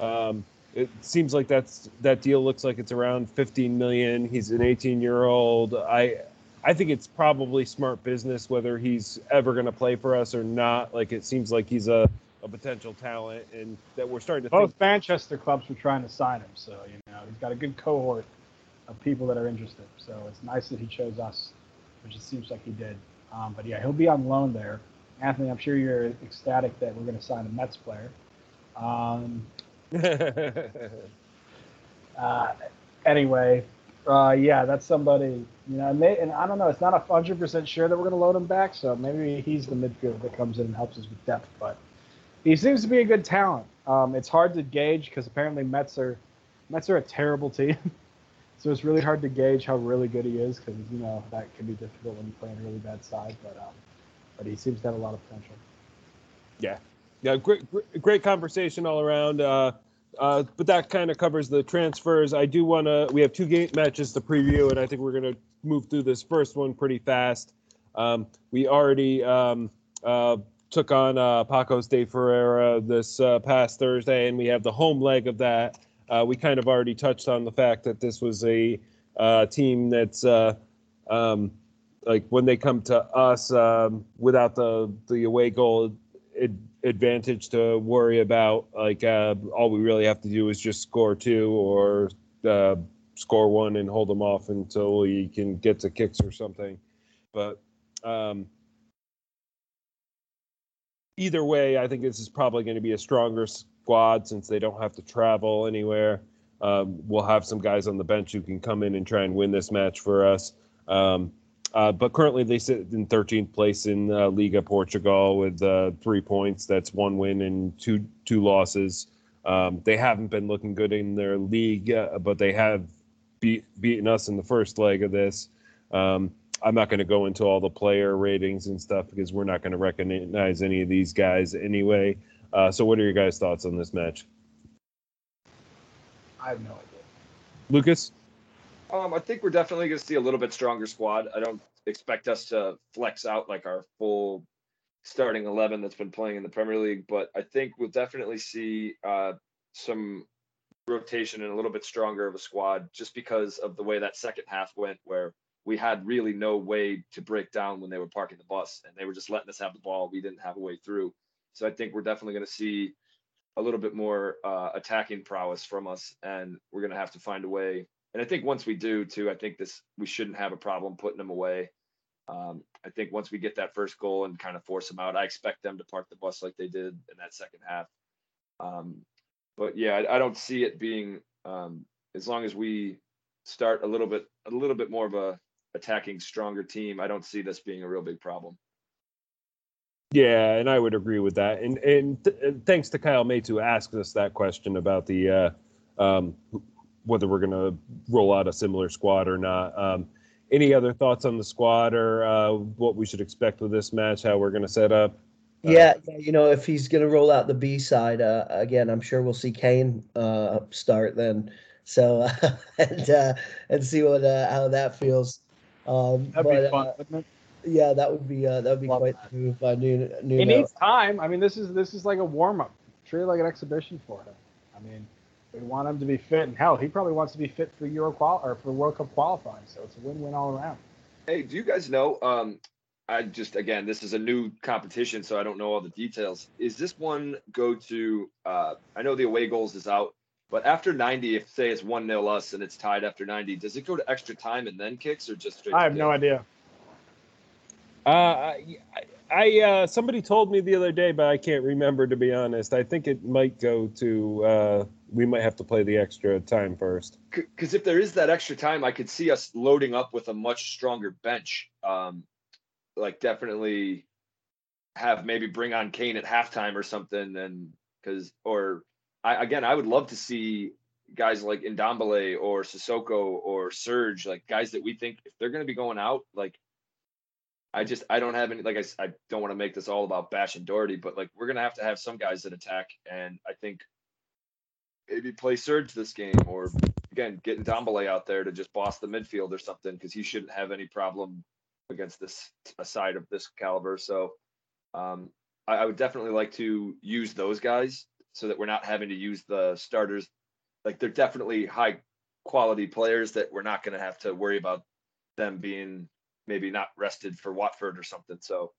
Um, it seems like that's that deal looks like it's around 15 million. He's an 18 year old. I I think it's probably smart business whether he's ever going to play for us or not. Like it seems like he's a, a potential talent, and that we're starting to both think. Manchester clubs were trying to sign him. So you know he's got a good cohort of people that are interested. So it's nice that he chose us, which it seems like he did. Um, but yeah, he'll be on loan there. Anthony, I'm sure you're ecstatic that we're going to sign a Metz player. Um, [LAUGHS] uh, anyway, uh, yeah, that's somebody. You know, and, they, and I don't know. It's not hundred percent sure that we're going to load him back. So maybe he's the midfielder that comes in and helps us with depth. But he seems to be a good talent. Um, it's hard to gauge because apparently Metz are Metz are a terrible team. [LAUGHS] so it's really hard to gauge how really good he is because you know that can be difficult when you play on a really bad side. But um, but he seems to have a lot of potential. Yeah, yeah, great, great, great conversation all around. Uh, uh, but that kind of covers the transfers. I do want to. We have two game matches to preview, and I think we're going to move through this first one pretty fast. Um, we already um, uh, took on uh, Paços de Ferreira this uh, past Thursday, and we have the home leg of that. Uh, we kind of already touched on the fact that this was a uh, team that's um, like when they come to us um, without the the away goal ad- advantage to worry about. Like uh, all we really have to do is just score two or uh, score one and hold them off until we can get to kicks or something. But um, either way, I think this is probably going to be a stronger squad since they don't have to travel anywhere. Um, we'll have some guys on the bench who can come in and try and win this match for us. Um, uh, but currently, they sit in 13th place in uh, Liga Portugal with uh, three points. That's one win and two two losses. Um, they haven't been looking good in their league, uh, but they have beat, beaten us in the first leg of this. Um, I'm not going to go into all the player ratings and stuff because we're not going to recognize any of these guys anyway. Uh, so, what are your guys' thoughts on this match? I have no idea. Lucas? Um, I think we're definitely going to see a little bit stronger squad. I don't expect us to flex out like our full starting 11 that's been playing in the Premier League, but I think we'll definitely see uh, some rotation and a little bit stronger of a squad just because of the way that second half went, where we had really no way to break down when they were parking the bus and they were just letting us have the ball. We didn't have a way through. So I think we're definitely going to see a little bit more uh, attacking prowess from us, and we're going to have to find a way and I think once we do too, I think this we shouldn't have a problem putting them away. Um, I think once we get that first goal and kind of force them out, I expect them to park the bus like they did in that second half. Um, but yeah, I, I, don't see it being um, as long as we start a little bit a little bit more of a attacking stronger team. I don't see this being a real big problem. Yeah, and I would agree with that. And and th- thanks to Kyle May who asked us that question about the uh, um, whether we're going to roll out a similar squad or not. Um, any other thoughts on the squad or uh, what we should expect with this match? How we're going to set up? Uh, yeah, you know, if he's going to roll out the B side uh, again, I'm sure we'll see Kane uh, start then. So [LAUGHS] and uh, and see what how that feels. Um, That'd but, be fun, wouldn't it? Yeah, that would be that would be Love quite that. move by Nuno. He needs time. I mean, this is this is like a warm up, truly like an exhibition for him. I mean, we want him to be fit, and hell, he probably wants to be fit for Euro qual or for World Cup qualifying. So it's a win-win all around. Hey, do you guys know? Um, I just again, this is a new competition, so I don't know all the details. Is this one go to? Uh, I know the away goals is out, but after 90, if say it's one 0 us and it's tied after 90, does it go to extra time and then kicks, or just straight? I have no idea. Uh, I, I uh, somebody told me the other day, but I can't remember to be honest. I think it might go to. Uh, we might have to play the extra time first. Because if there is that extra time, I could see us loading up with a much stronger bench. Um, like definitely have maybe bring on Kane at halftime or something, and because or I again I would love to see guys like Ndombele or Sissoko or Serge, like guys that we think if they're going to be going out, like I just I don't have any like I, I don't want to make this all about Bash and Doherty, but like we're gonna have to have some guys that attack, and I think maybe play Serge this game or again getting Ndombele out there to just boss the midfield or something because he shouldn't have any problem against this a side of this caliber. So um, I, I would definitely like to use those guys so that we're not having to use the starters. Like they're definitely high quality players that we're not to have to worry about them being maybe not rested for Watford or something. So,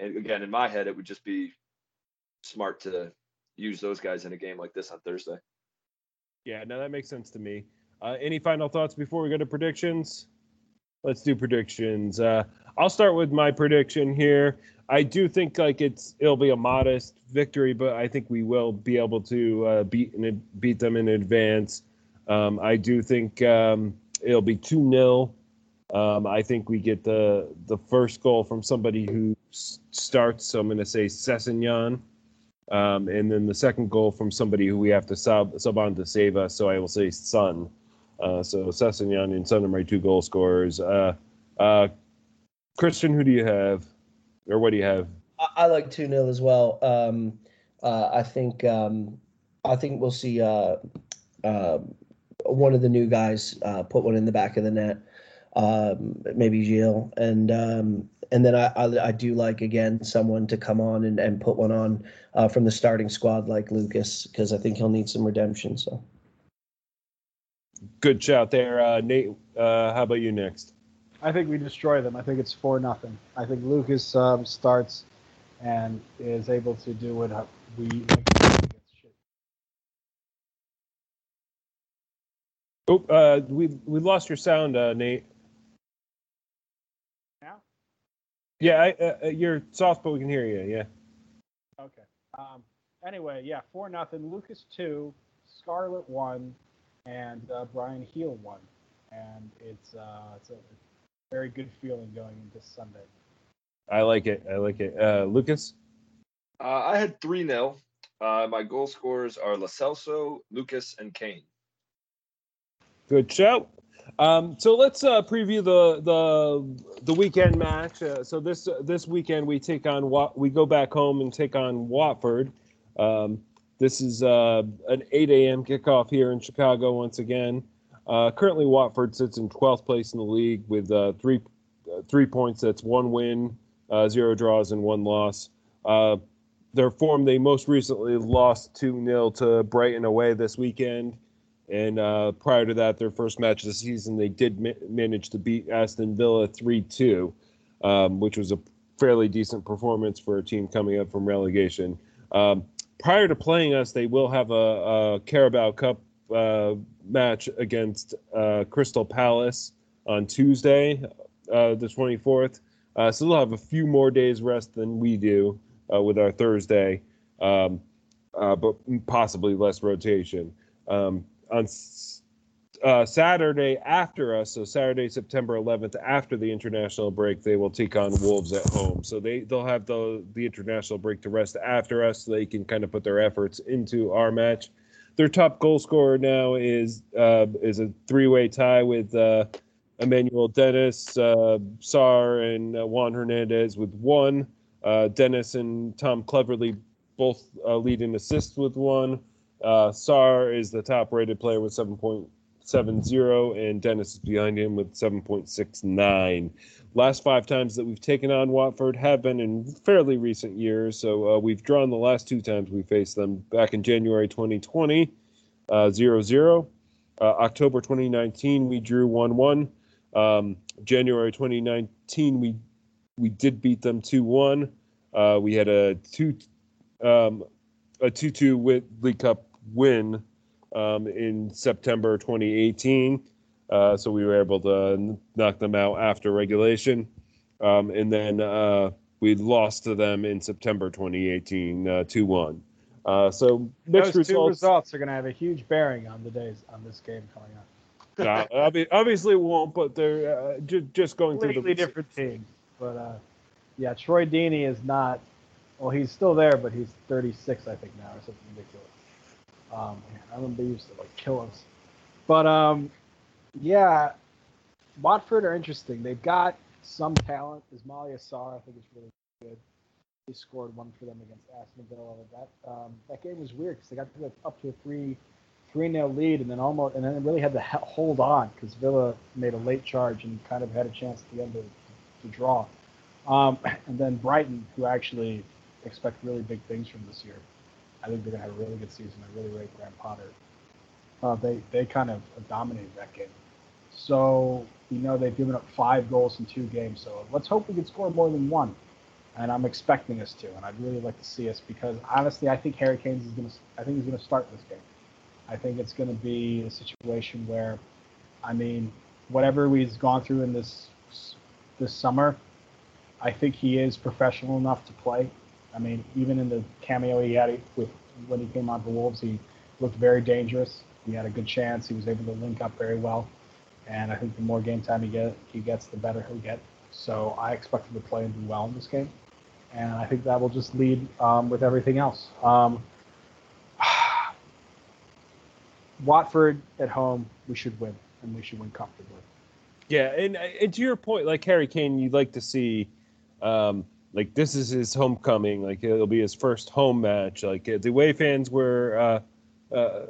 and again, in my head, it would just be smart to use those guys in a game like this on Thursday. Yeah, no, that makes sense to me. Uh, any final thoughts before we go to predictions? Let's do predictions. Uh, I'll start with my prediction here. I do think like it's it'll be a modest victory, but I think we will be able to uh, beat beat them in advance. Um, I do think um, it'll be two 0 um, I think we get the the first goal from somebody who s- starts. So I'm going to say Sessegnon. Um, and then the second goal from somebody who we have to sub, sub on to save us. So I will say Son. Uh, so Sessegnon and Son are my two goal scorers. Uh, uh, Christian, who do you have? Or what do you have? I, I like 2 0 as well. Um, uh, I think um, I think we'll see uh, uh, one of the new guys put one in the back of the net um, maybe Gil, and um, and then I, I, I do like again someone to come on and, and put one on uh, from the starting squad like Lucas because I think he'll need some redemption. So good shout there, uh, Nate. Uh, how about you next? I think we destroy them. I think it's four nothing. I think Lucas um, starts and is able to do what we like. Oh, uh, we we lost your sound, uh, Nate. Yeah, I, uh, uh, you're soft, but we can hear you. Yeah. Okay. Um, anyway, yeah, four nothing. Lucas two, Scarlett one, and uh, Bryan Gil one, and it's uh, it's a very good feeling going into Sunday. I like it. I like it. Uh, Lucas. Uh, I had three 0 uh, My goal scorers are Lo Celso, Lucas, and Kane. Good shout. Um, so let's uh, preview the the the weekend match. Uh, so this uh, this weekend we take on Wat- we go back home and take on Watford. Um, this is uh, an 8 a.m. kickoff here in Chicago once again. Uh, currently, Watford sits in 12th place in the league with uh, three three points. That's one win, zero draws, and one loss. their form they most recently lost 2 0 to Brighton away this weekend. And uh, prior to that, their first match of the season, they did ma- manage to beat Aston Villa 3 2, um, which was a fairly decent performance for a team coming up from relegation. Um, prior to playing us, they will have a, a Carabao Cup uh, match against uh, Crystal Palace on Tuesday, uh, the 24th. Uh, so they'll have a few more days rest than we do uh, with our Thursday, um, but possibly less rotation. Um, on uh, Saturday after us, so Saturday, September 11th, after the international break, they will take on Wolves at home. So they they'll have the the international break to rest after us, so they can kind of put their efforts into our match. Their top goal scorer now is uh, is a three way tie with uh, Emmanuel Dennis, uh, Sarr, and uh, Juan Hernandez with one. Uh, Dennis and Tom Cleverley both uh, lead in assists with one. Uh, Sarr is the top rated player with 7.70, and Dennis is behind him with 7.69. Last five times that we've taken on Watford have been in fairly recent years. So uh, we've drawn the last two times we faced them back in January 2020, uh, 0 0. Uh, October 2019, we drew 1 1. Um, January 2019, we we did beat them 2 1. Uh, we had a 2 um, a 2 2 with League Cup win um, in September 2018. Uh, so we were able to knock them out after regulation. Um, and then uh, we lost to them in September 2018, uh, 2 1. Uh, so mixed Those results. two results are going to have a huge bearing on the days on this game coming up. [LAUGHS] uh, obviously, it won't, but they're uh, ju- just going Completely through the different teams. But uh, yeah, Troy Deeney is not Well, he's still there, but he's 36, I think now, or something ridiculous. Um, I remember they used to like kill us. But um, yeah, Watford are interesting. They've got some talent. Ismaila Sarr, I think, is really good. He scored one for them against Aston Villa. That um, that game was weird because they got up to a three three nil lead and then almost and then really had to hold on because Villa made a late charge and kind of had a chance at the end to, to draw. Um, [LAUGHS] and then Brighton, who actually expect really big things from this year. I think they're gonna have a really good season. I really rate Graham Potter. Uh, they they kind of dominated that game. So you know they've given up five goals in two games. So let's hope we can score more than one. And I'm expecting us to, and I'd really like to see us because honestly, I think Harry Kane is gonna. I think he's gonna start this game. I think it's gonna be a situation where, I mean, whatever we've gone through in this this summer, I think he is professional enough to play. I mean, even in the cameo he had with when he came on for Wolves, he looked very dangerous. He had a good chance. He was able to link up very well, and I think the more game time he get he gets, the better he'll get. So I expect him to play and do well in this game, and I think that will just lead um, with everything else. Um, [SIGHS] Watford at home, we should win, and we should win comfortably. Yeah, and, and to your point, like Harry Kane, you'd like to see um, like this is his homecoming. Like it'll be his first home match. Like the away fans were. Uh, uh,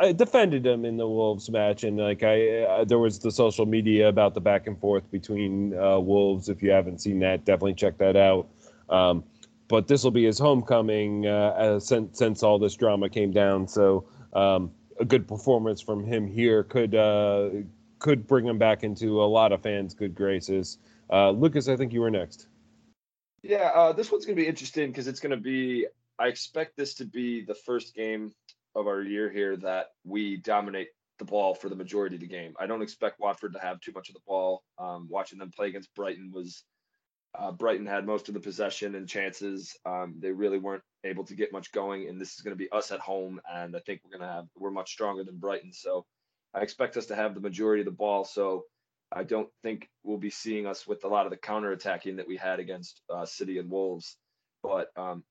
I defended him in the Wolves match, and like I, uh, there was the social media about the back and forth between uh, Wolves. If you haven't seen that, definitely check that out. Um, but this will be his homecoming uh, since since all this drama came down. So um, a good performance from him here could uh, could bring him back into a lot of fans' good graces. Lucas, I think you were next. Yeah, uh, this one's going to be interesting because it's going to be. I expect this to be the first game of our year here that we dominate the ball for the majority of the game. I don't expect Watford to have too much of the ball. Um, watching them play against Brighton was uh, Brighton had most of the possession and chances. Um, they really weren't able to get much going, and this is going to be us at home. And I think we're going to have we're much stronger than Brighton, so I expect us to have the majority of the ball. So I don't think we'll be seeing us with a lot of the counter attacking that we had against uh, City and Wolves. But um,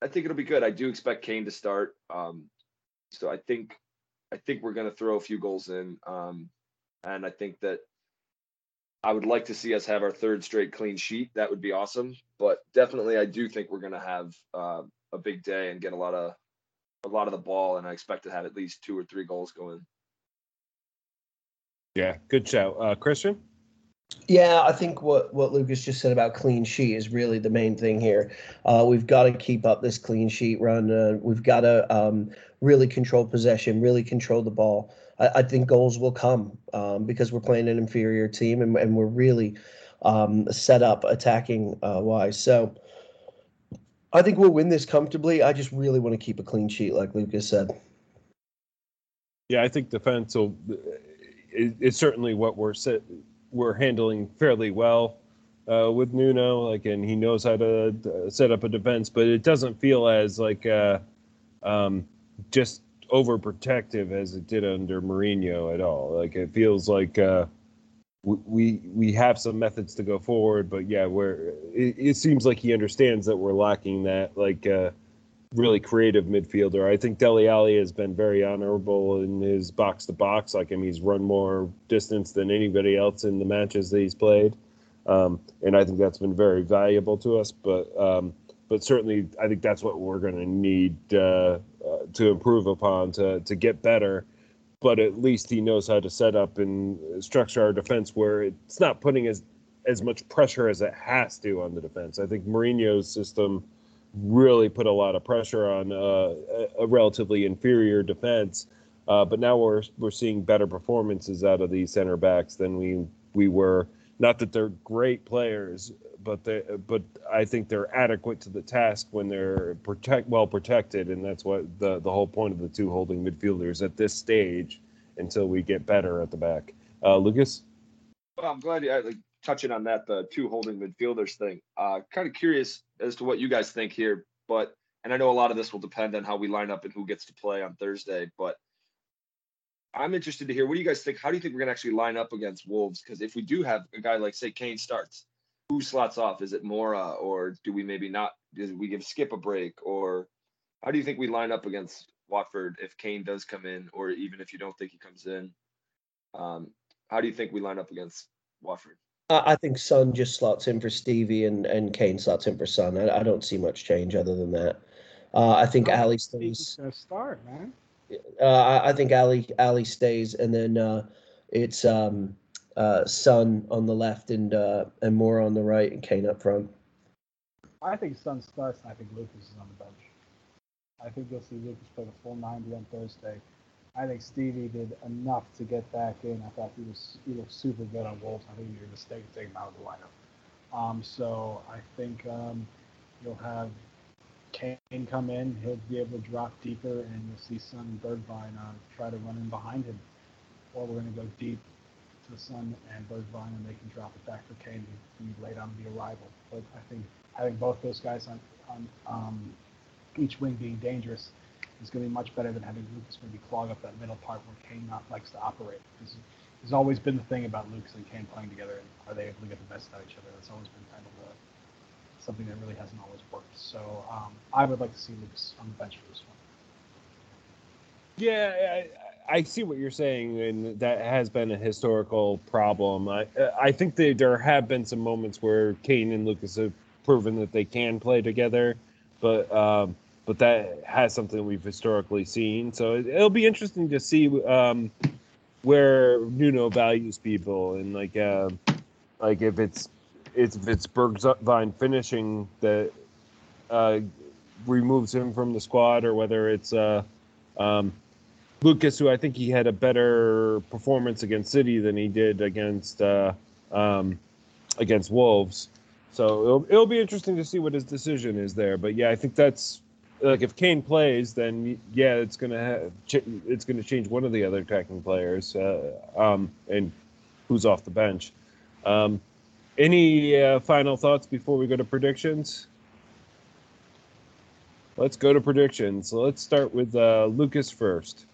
I think it'll be good. I do expect Kane to start. Um, so I think I think we're going to throw a few goals in, um, and I think that I would like to see us have our third straight clean sheet. That would be awesome. But definitely, I do think we're going to have uh, a big day and get a lot of a lot of the ball, and I expect to have at least two or three goals going. Yeah, good show, uh, Christian. Yeah, I think what, what Lucas just said about clean sheet is really the main thing here. Uh, we've got to keep up this clean sheet run. Uh, we've got to um, really control possession, really control the ball. I, I think goals will come um, because we're playing an inferior team and, and we're really um, set up attacking uh, wise. So I think we'll win this comfortably. I just really want to keep a clean sheet, like Lucas said. Yeah, I think defense will it's certainly what we're set, we're handling fairly well uh, with Nuno. Like, and he knows how to uh, set up a defense, but it doesn't feel as like uh, um, just overprotective as it did under Mourinho at all. Like, it feels like uh, we we have some methods to go forward, but yeah, where it, it, seems like he understands that we're lacking that. Like uh, really creative midfielder. I think Dele Alli has been very honorable in his box to box. Like him, he's run more distance than anybody else in the matches that he's played, um, and I think that's been very valuable to us. But um, but certainly, I think that's what we're going to need uh, uh, to improve upon to to get better. But at least he knows how to set up and structure our defense where it's not putting as as much pressure as it has to on the defense. I think Mourinho's system really put a lot of pressure on uh, a relatively inferior defense. Uh, but now we're we're seeing better performances out of these center backs than we we were. Not that they're great players, but they but I think they're adequate to the task when they're protect well protected, and that's what the the whole point of the two holding midfielders at this stage until we get better at the back. Uh, Lucas. Well, I'm glad you like, touching on that the two holding midfielders thing. Uh, kind of curious as to what you guys think here, but and I know a lot of this will depend on how we line up and who gets to play on Thursday, but I'm interested to hear what do you guys think? How do you think we're to actually line up against Wolves? Because if we do have a guy like say Kane starts, who slots off? Is it Moura or do we maybe not? Do we give Skipp a break or how do you think we line up against Watford if Kane does come in or even if you don't think he comes in? Um, how do you think we line up against Watford? I think Son just slots in for Stevie and, and Kane slots in for Son. I, I don't see much change other than that. Uh, I think Oh, Alli stays. start, man. Uh, I, I think Alli Alli stays, and then uh, it's um, uh, Son on the left and uh, and Moura on the right, and Kane up front. I think Son starts, and I think Lucas is on the bench. I think you'll see Lucas play the full 90 on Thursday. I think Stevie did enough to get back in. I thought he was he looked super good on Wolves. I think you're a mistake to take him out of the lineup. Um, so I think um, you'll have Kane come in. He'll be able to drop deeper, and you'll see Son and Bergwijn uh, try to run in behind him. Or we're going to go deep to Son and Bergwijn, and they can drop it back for Kane to be late on the arrival. But I think having both those guys on, on um, each wing being dangerous is going to be much better than having Lucas maybe clog up that middle part where Kane not likes to operate. Because there's always been the thing about Lucas and Kane playing together, and are they able to get the best out of each other? That's always been kind of the, something that really hasn't always worked. So um, I would like to see Lucas on the bench for this one. Yeah, I, I see what you're saying, and that has been a historical problem. I I think that there have been some moments where Kane and Lucas have proven that they can play together, but um, but that has something we've historically seen. So it, it'll be interesting to see um, where Nuno values people, and like uh, like if it's it's if it's Bergwijn finishing that uh, removes him from the squad, or whether it's uh, um, Lucas, who I think he had a better performance against City than he did against uh, um, against Wolves. So it'll, it'll be interesting to see what his decision is there. But yeah, I think that's like if Kane plays, then yeah, it's gonna have, it's gonna change one of the other attacking players, uh, um, and who's off the bench. Um, any uh, final thoughts before we go to predictions? Let's go to predictions. So let's start with uh, Lucas first.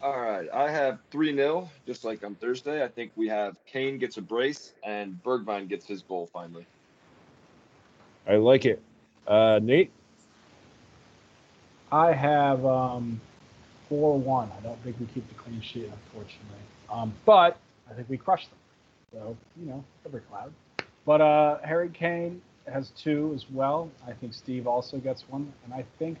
All right, I have 3 0, just like on Thursday. I think we have Kane gets a brace and Bergwijn gets his goal finally. I like it. Uh, Nate, I have um, 4 1. I don't think we keep the clean sheet, unfortunately. Um, but I think we crush them. So, you know, every cloud. But uh, Harry Kane has two as well. I think Steve also gets one. And I think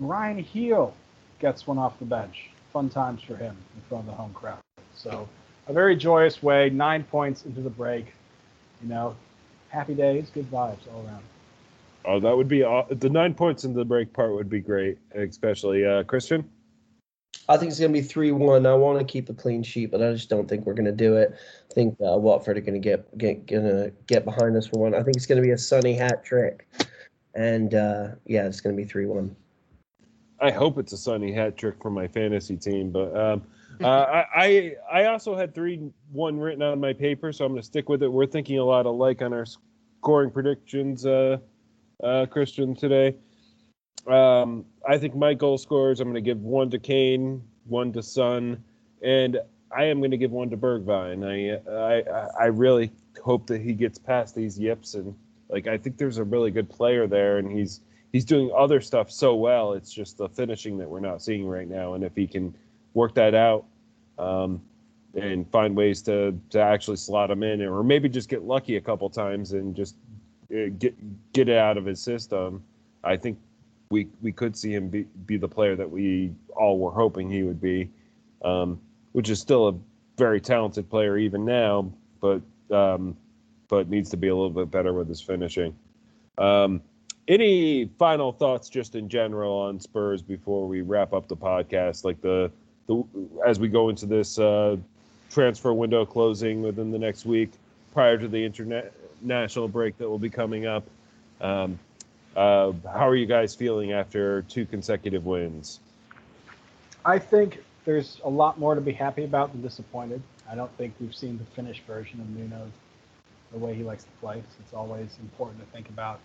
Bryan Gil gets one off the bench. Fun times for him in front of the home crowd. So, a very joyous way. Nine points into the break. You know, happy days, good vibes all around. Oh, that would be aw- the nine points in the break part would be great, especially uh, Christian. I think it's going to be 3 1. I want to keep a clean sheet, but I just don't think we're going to do it. I think uh, Watford are going to get get gonna get behind us for one. I think it's going to be a sunny hat trick. And uh, yeah, it's going to be 3 1. I hope it's a sunny hat trick for my fantasy team, but um, [LAUGHS] uh, I, I I also had three one written on my paper, so I'm going to stick with it. We're thinking a lot alike on our scoring predictions, uh, uh, Christian today. Um, I think my goal scorers. I'm going to give one to Kane, one to Son, and I am going to give one to Bergwijn. I I I really hope that he gets past these yips and like I think there's a really good player there, and he's he's doing other stuff so well. It's just the finishing that we're not seeing right now. And if he can work that out um, and find ways to to actually slot him in, or maybe just get lucky a couple times and just get get it out of his system, I think we we could see him be, be the player that we all were hoping he would be, um, which is still a very talented player even now, but um, but needs to be a little bit better with his finishing. Um, any final thoughts, just in general, on Spurs before we wrap up the podcast? Like the the as we go into this uh, transfer window closing within the next week, prior to the international break that will be coming up. Um, uh, how are you guys feeling after two consecutive wins? I think there's a lot more to be happy about than disappointed. I don't think we've seen the finished version of Nuno the way he likes to play. So it's always important to think about,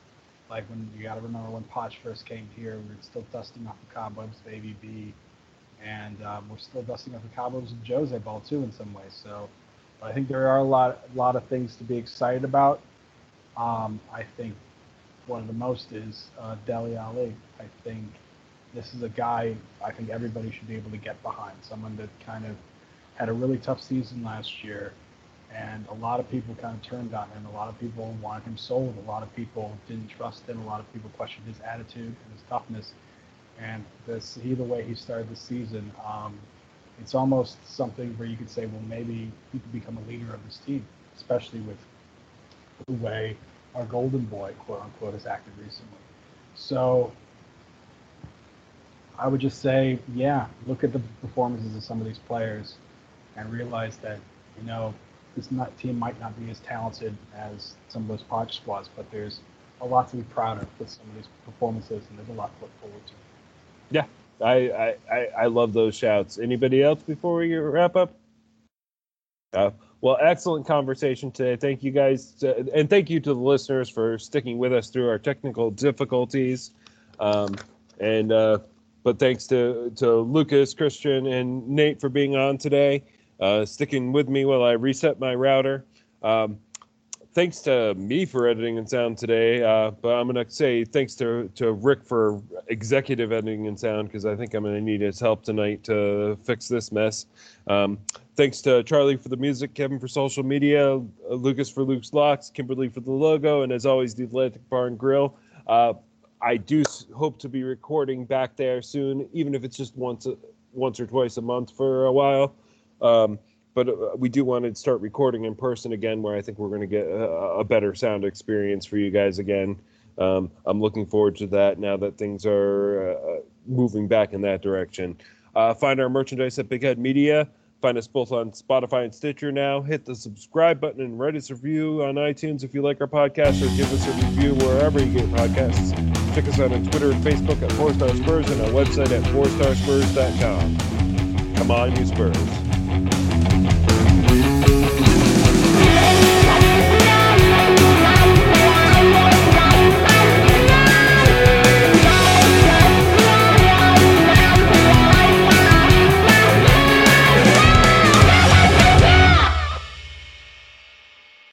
like when you got to remember when Poch first came here, we were still dusting off the cobwebs of AVB, and um, we're still dusting off the cobwebs of Jose Ball too in some ways. So I think there are a lot, a lot of things to be excited about. Um, I think one of the most is uh, Dele Alli. I think this is a guy I think everybody should be able to get behind. Someone that kind of had a really tough season last year, and a lot of people kind of turned on him. A lot of people wanted him sold. A lot of people didn't trust him. A lot of people questioned his attitude and his toughness. And this, he the way he started the season, um, it's almost something where you could say, well, maybe he could become a leader of this team, especially with the way our golden boy, quote unquote, has acted recently. So I would just say, yeah, look at the performances of some of these players and realize that, you know, this not, team might not be as talented as some of those Poch squads, but there's a lot to be proud of with some of these performances, and there's a lot to look forward to. Yeah, I, I, I love those shouts. Anybody else before we wrap up? Uh, well, excellent conversation today. Thank you guys, to, and thank you to the listeners for sticking with us through our technical difficulties. Um, and uh, but thanks to to Lucas, Christian, and Nate for being on today, uh, sticking with me while I reset my router. Um, thanks to me for editing and sound today, uh, but I'm gonna say thanks to to Rick for executive editing and sound because I think I'm gonna need his help tonight to fix this mess. Um, thanks to Charlie for the music, Kevin for social media, Lucas for Luke's locks, Kimberly for the logo, and as always, the Atlantic Bar and Grill. Uh, I do hope to be recording back there soon, even if it's just once, once or twice a month for a while. Um, but uh, we do want to start recording in person again, where I think we're going to get a, a, better sound experience for you guys again. Um, I'm looking forward to that now that things are uh, moving back in that direction. Uh, find our merchandise at Big Head Media. Find us both on Spotify and Stitcher now. Hit the subscribe button and write us a review on iTunes if you like our podcast, or give us a review wherever you get podcasts. Check us out on Twitter and Facebook at Four Star Spurs and our website at four fourstarsspurs.com. Come on, you Spurs.